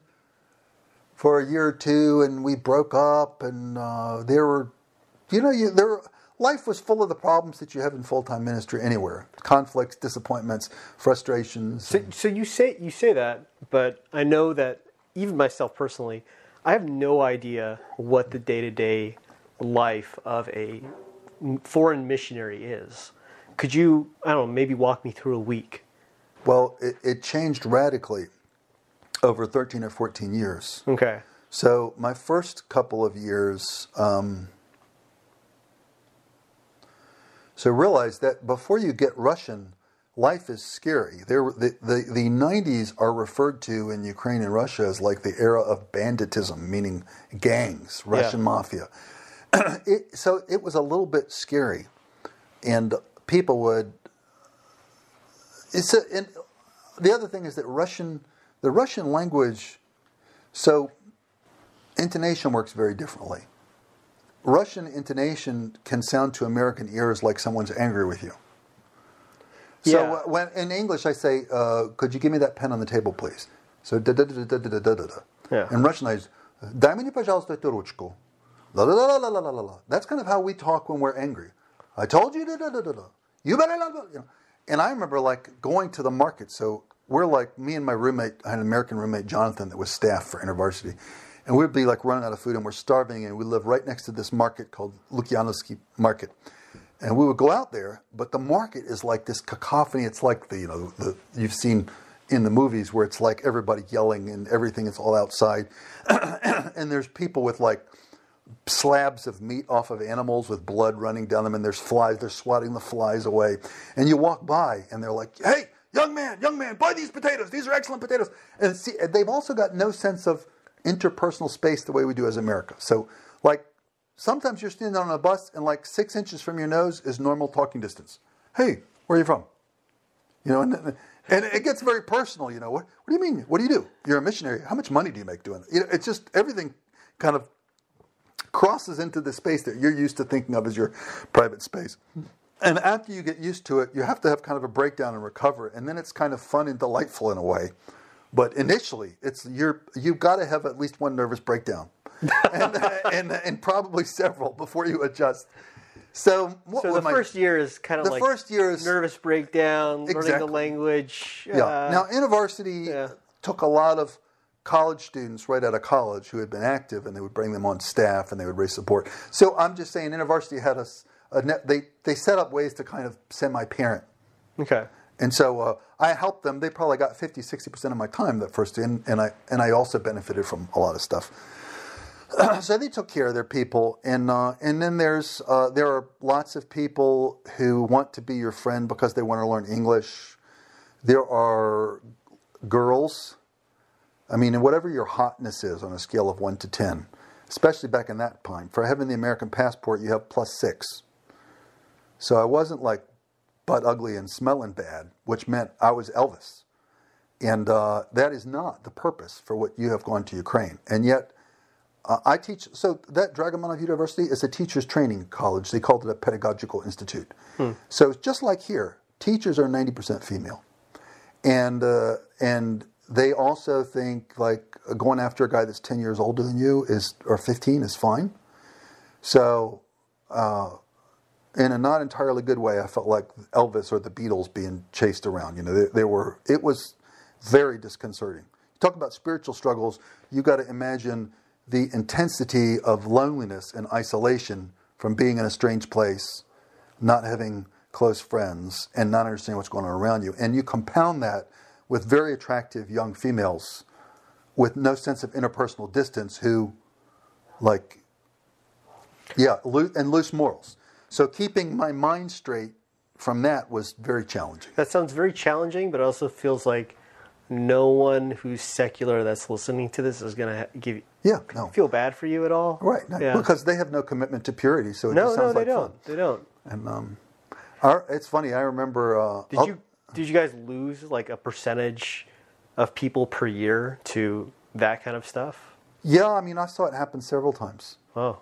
for a year or two, and we broke up, and uh, there were, you know, you, there. Life was full of the problems that you have in full time ministry anywhere: conflicts, disappointments, frustrations. So, so you say you say that, but I know that even myself personally, I have no idea what the day to day life of a foreign missionary is. Could you, I don't know, maybe walk me through a week? Well, it, it changed radically over 13 or 14 years. Okay. So my first couple of years, um, so realize that before you get Russian, life is scary. There, the, the, the 90s are referred to in Ukraine and Russia as like the era of banditism, meaning gangs, Russian yeah. mafia. [CLEARS THROAT] it, so it was a little bit scary, and people would. It's a, and the other thing is that Russian, the Russian language, so intonation works very differently. Russian intonation can sound to American ears like someone's angry with you. So yeah. when in English I say, uh, "Could you give me that pen on the table, please?" So da da da da da da da da. Yeah. In Russian I, "Дай мне, пожалуйста, эту ручку." La la la la la la la la. That's kind of how we talk when we're angry. I told you, da da da da da. You better not. You know. And I remember like going to the market. So we're like me and my roommate. I had an American roommate, Jonathan, that was staff for InterVarsity, and we'd be like running out of food and we're starving, and we live right next to this market called Lukyanovsky Market. And we would go out there, but the market is like this cacophony. It's like the you know the you've seen in the movies where it's like everybody yelling and everything is all outside, [CLEARS THROAT] and there's people with like slabs of meat off of animals with blood running down them, and there's flies. They're swatting the flies away, and you walk by, and they're like, "Hey, young man, young man, buy these potatoes. These are excellent potatoes." And see, they've also got no sense of interpersonal space the way we do as America. So, like Sometimes you're standing on a bus and like six inches from your nose is normal talking distance. Hey, where are you from? You know, and, and it gets very personal. You know, what, what do you mean? What do you do? You're a missionary. How much money do you make doing it? You know, it's just everything kind of crosses into the space that you're used to thinking of as your private space. And after you get used to it, you have to have kind of a breakdown and recover, and then it's kind of fun and delightful in a way. But initially, it's you're you've got to have at least one nervous breakdown [LAUGHS] and, and, and probably several before you adjust. So, so the first year is kind of the like first year is nervous breakdown, exactly. learning the language. Yeah. Uh, now, InterVarsity yeah. took a lot of college students right out of college who had been active, and they would bring them on staff, and they would raise support. So I'm just saying, InterVarsity had a, a they they set up ways to kind of semi-parent. Okay. And so uh, I helped them. They probably got 50, 60% of my time that first year, and, I and I also benefited from a lot of stuff. [CLEARS THROAT] so they took care of their people, and uh, and then there's uh, there are lots of people who want to be your friend because they want to learn English. There are girls. I mean, whatever your hotness is on a scale of one to ten, especially back in that time, for having the American passport, you have plus six. So I wasn't like butt ugly and smelling bad, which meant I was Elvis, and uh, that is not the purpose for what you have gone to Ukraine, and yet uh, I teach, so that Dragomanov University is a teacher's training college. They called it a pedagogical institute. Hmm. So just like here, teachers are 90% female. And, uh, and they also think like going after a guy that's 10 years older than you is, or 15 is fine. So, uh, in a not entirely good way, I felt like Elvis or the Beatles being chased around. You know, they, they were, it was very disconcerting. Talk about spiritual struggles, you got to imagine the intensity of loneliness and isolation from being in a strange place, not having close friends, and not understanding what's going on around you. And you compound that with very attractive young females with no sense of interpersonal distance who, like, yeah, and loose morals. So keeping my mind straight from that was very challenging. That sounds very challenging, but it also feels like no one who's secular that's listening to this is going to give you, yeah no. feel bad for you at all. Right. Yeah. Because they have no commitment to purity, so it no, just sounds no, they like don't. Fun. They don't. And um, our, it's funny. I remember. Uh, did you did you guys lose like a percentage of people per year to that kind of stuff? Yeah, I mean, I saw it happen several times. Oh,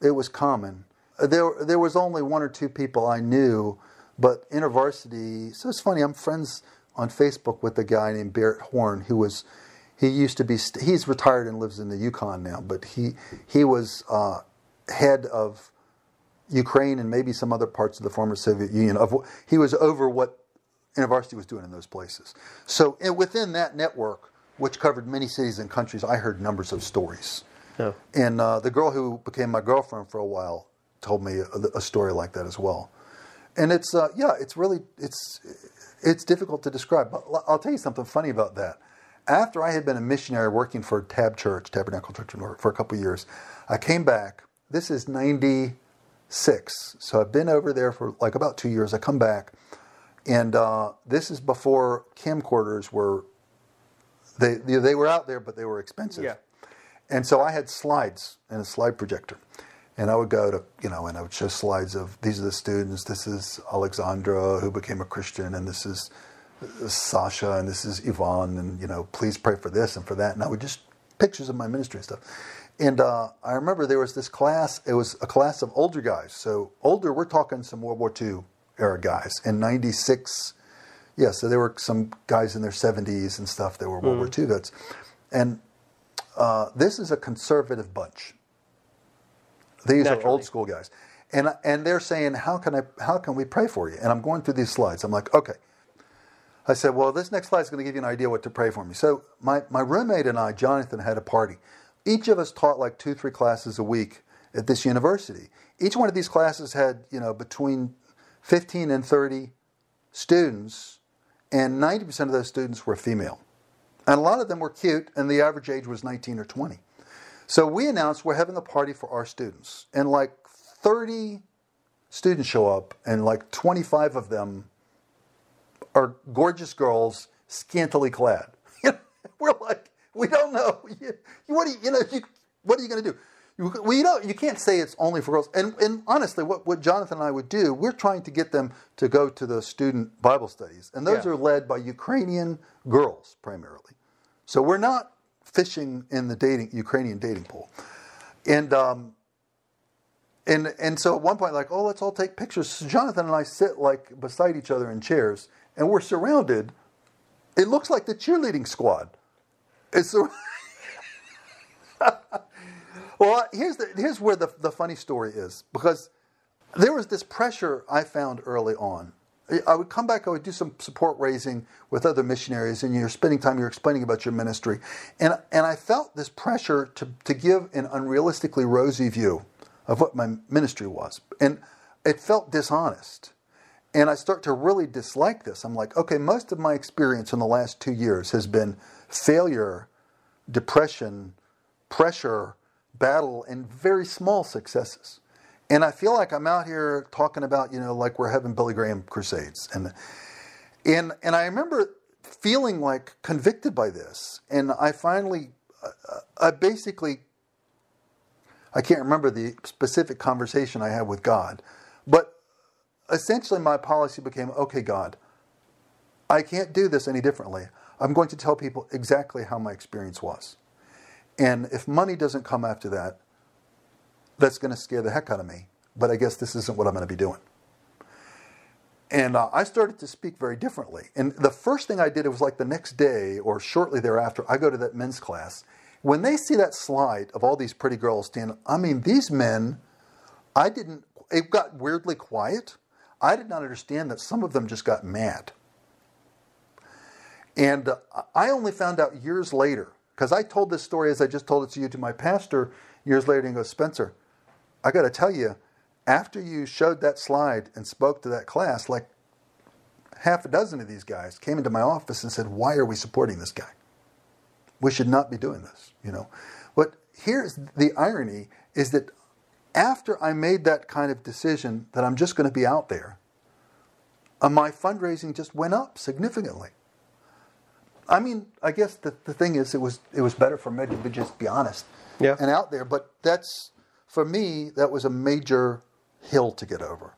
it was common. There, there was only one or two people I knew, but InterVarsity. So it's funny. I'm friends on Facebook with a guy named Barrett Horn, who was he used to be he's retired and lives in the Yukon now, but he he was uh, head of Ukraine and maybe some other parts of the former Soviet Union. Of he was over what InterVarsity was doing in those places. So within that network, which covered many cities and countries, I heard numbers of stories. Yeah. And uh, the girl who became my girlfriend for a while told me a, a story like that as well. And it's uh, yeah, it's really it's it's difficult to describe. But I'll tell you something funny about that. After I had been a missionary working for Tab Church, Tabernacle Church for a couple years, I came back. This is 96. So I've been over there for like about two years. I come back, and uh, this is before camcorders were, they, they were out there, but they were expensive. Yeah. And so I had slides and a slide projector. And I would go to, you know, and I would show slides of these are the students. This is Alexandra who became a Christian, and this is Sasha, and this is Yvonne, and you know, please pray for this and for that. And I would just pictures of my ministry and stuff. And uh, I remember there was this class. It was a class of older guys. So older, we're talking some World War II era guys. In '96, yeah. So there were some guys in their 70s and stuff that were World mm. War II vets. And uh, this is a conservative bunch These Naturally. are old school guys, and and they're saying, "How can I? How can we pray for you?" And I'm going through these slides. I'm like, "Okay." I said, "Well, this next slide is going to give you an idea what to pray for me." So my my roommate and I, Jonathan, had a party. Each of us taught like two, three classes a week at this university. Each one of these classes had, you know, between 15 and 30 students, and 90% of those students were female. And a lot of them were cute, and the average age was 19 or 20. So we announced we're having a party for our students, and like 30 students show up, and like 25 of them are gorgeous girls, scantily clad. [LAUGHS] we're like, we don't know. What are you, you know? You, what are you going to do? You, well, you know, you can't say it's only for girls. And, and honestly, what, what Jonathan and I would do, we're trying to get them to go to the student Bible studies, and those Yeah. are led by Ukrainian girls primarily. So we're not fishing in the dating Ukrainian dating pool, and um, and and so at one point, like, oh, let's all take pictures. So Jonathan and I sit like beside each other in chairs, and we're surrounded. It looks like the cheerleading squad. It's the [LAUGHS] well, here's the here's where the the funny story is because there was this pressure I found early on. I would come back, I would do some support raising with other missionaries, and you're spending time, you're explaining about your ministry. And, and I felt this pressure to, to give an unrealistically rosy view of what my ministry was. And it felt dishonest. And I start to really dislike this. I'm like, okay, most of my experience in the last two years has been failure, depression, pressure, battle, and very small successes. And I feel like I'm out here talking about, you know, like we're having Billy Graham crusades. And and and I remember feeling like convicted by this. And I finally uh, I basically I can't remember the specific conversation I had with God, but essentially my policy became, okay, God, I can't do this any differently. I'm going to tell people exactly how my experience was. And if money doesn't come after that, that's going to scare the heck out of me. But I guess this isn't what I'm going to be doing. And uh, I started to speak very differently. And the first thing I did, it was like the next day or shortly thereafter, I go to that men's class. When they see that slide of all these pretty girls standing, I mean, these men, I didn't, it got weirdly quiet. I did not understand that some of them just got mad. And uh, I only found out years later, because I told this story as I just told it to you to my pastor years later, and he goes, Spencer, I got to tell you, after you showed that slide and spoke to that class, like half a dozen of these guys came into my office and said, Why are we supporting this guy? We should not be doing this, you know. But here's the irony is that after I made that kind of decision that I'm just going to be out there, uh, my fundraising just went up significantly. I mean, I guess the, the thing is, it was it was better for me to just be honest Yeah. and out there. But that's for me, that was a major hill to get over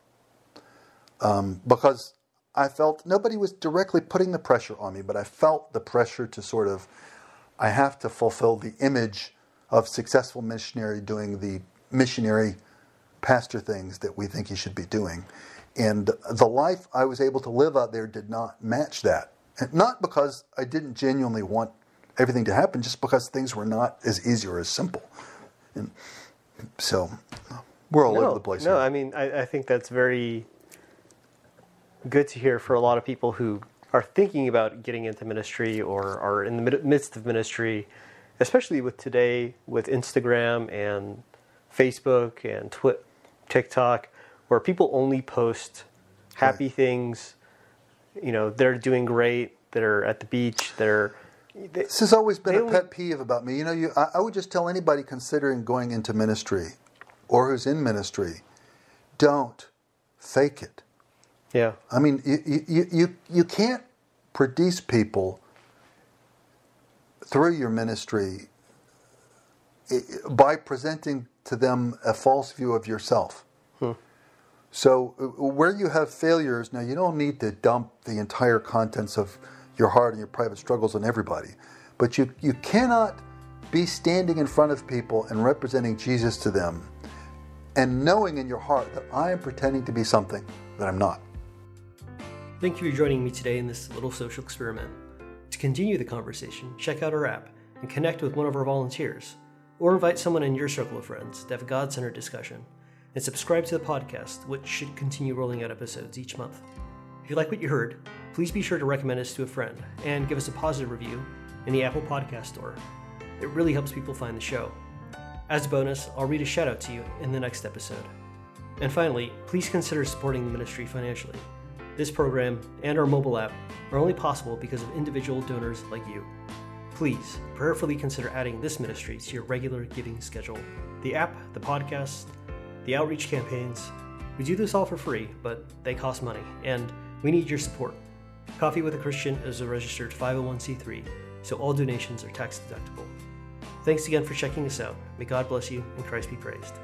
um, because I felt nobody was directly putting the pressure on me, but I felt the pressure to sort of I have to fulfill the image of successful missionary doing the missionary pastor things that we think he should be doing. And the life I was able to live out there did not match that. And not because I didn't genuinely want everything to happen, just because things were not as easy or as simple. And so we're all no, over the place. No, here. I mean, I, I think that's very good to hear for a lot of people who are thinking about getting into ministry or are in the midst of ministry, especially with today with Instagram and Facebook and Twi- TikTok, where people only post happy things. You know, they're doing great. They're at the beach. They're they, This has always been a only- pet peeve about me. You know, you, I, I would just tell anybody considering going into ministry or who's in ministry, don't fake it. yeah, I mean, you, you, you, you can't produce people through your ministry by presenting to them a false view of yourself. Hmm. So, uh, where you have failures, now you don't need to dump the entire contents of your heart and your private struggles on everybody. But you, you cannot be standing in front of people and representing Jesus to them and knowing in your heart that I am pretending to be something that I'm not. Thank you for joining me today in this little social experiment. To continue the conversation, check out our app and connect with one of our volunteers. or invite someone in your circle of friends to have a God centered discussion, and subscribe to the podcast, which should continue rolling out episodes each month. If you like what you heard, please be sure to recommend us to a friend and give us a positive review in the Apple Podcast Store. It really helps people find the show. As a bonus, I'll read a shout out to you in the next episode. And finally, please consider supporting the ministry financially. This program and our mobile app are only possible because of individual donors like you. Please prayerfully consider adding this ministry to your regular giving schedule. The app, the podcast, the outreach campaigns, we do this all for free, but they cost money, and we need your support. Coffee with a Christian is a registered 501c3, so all donations are tax deductible. Thanks again for checking us out. May God bless you and Christ be praised.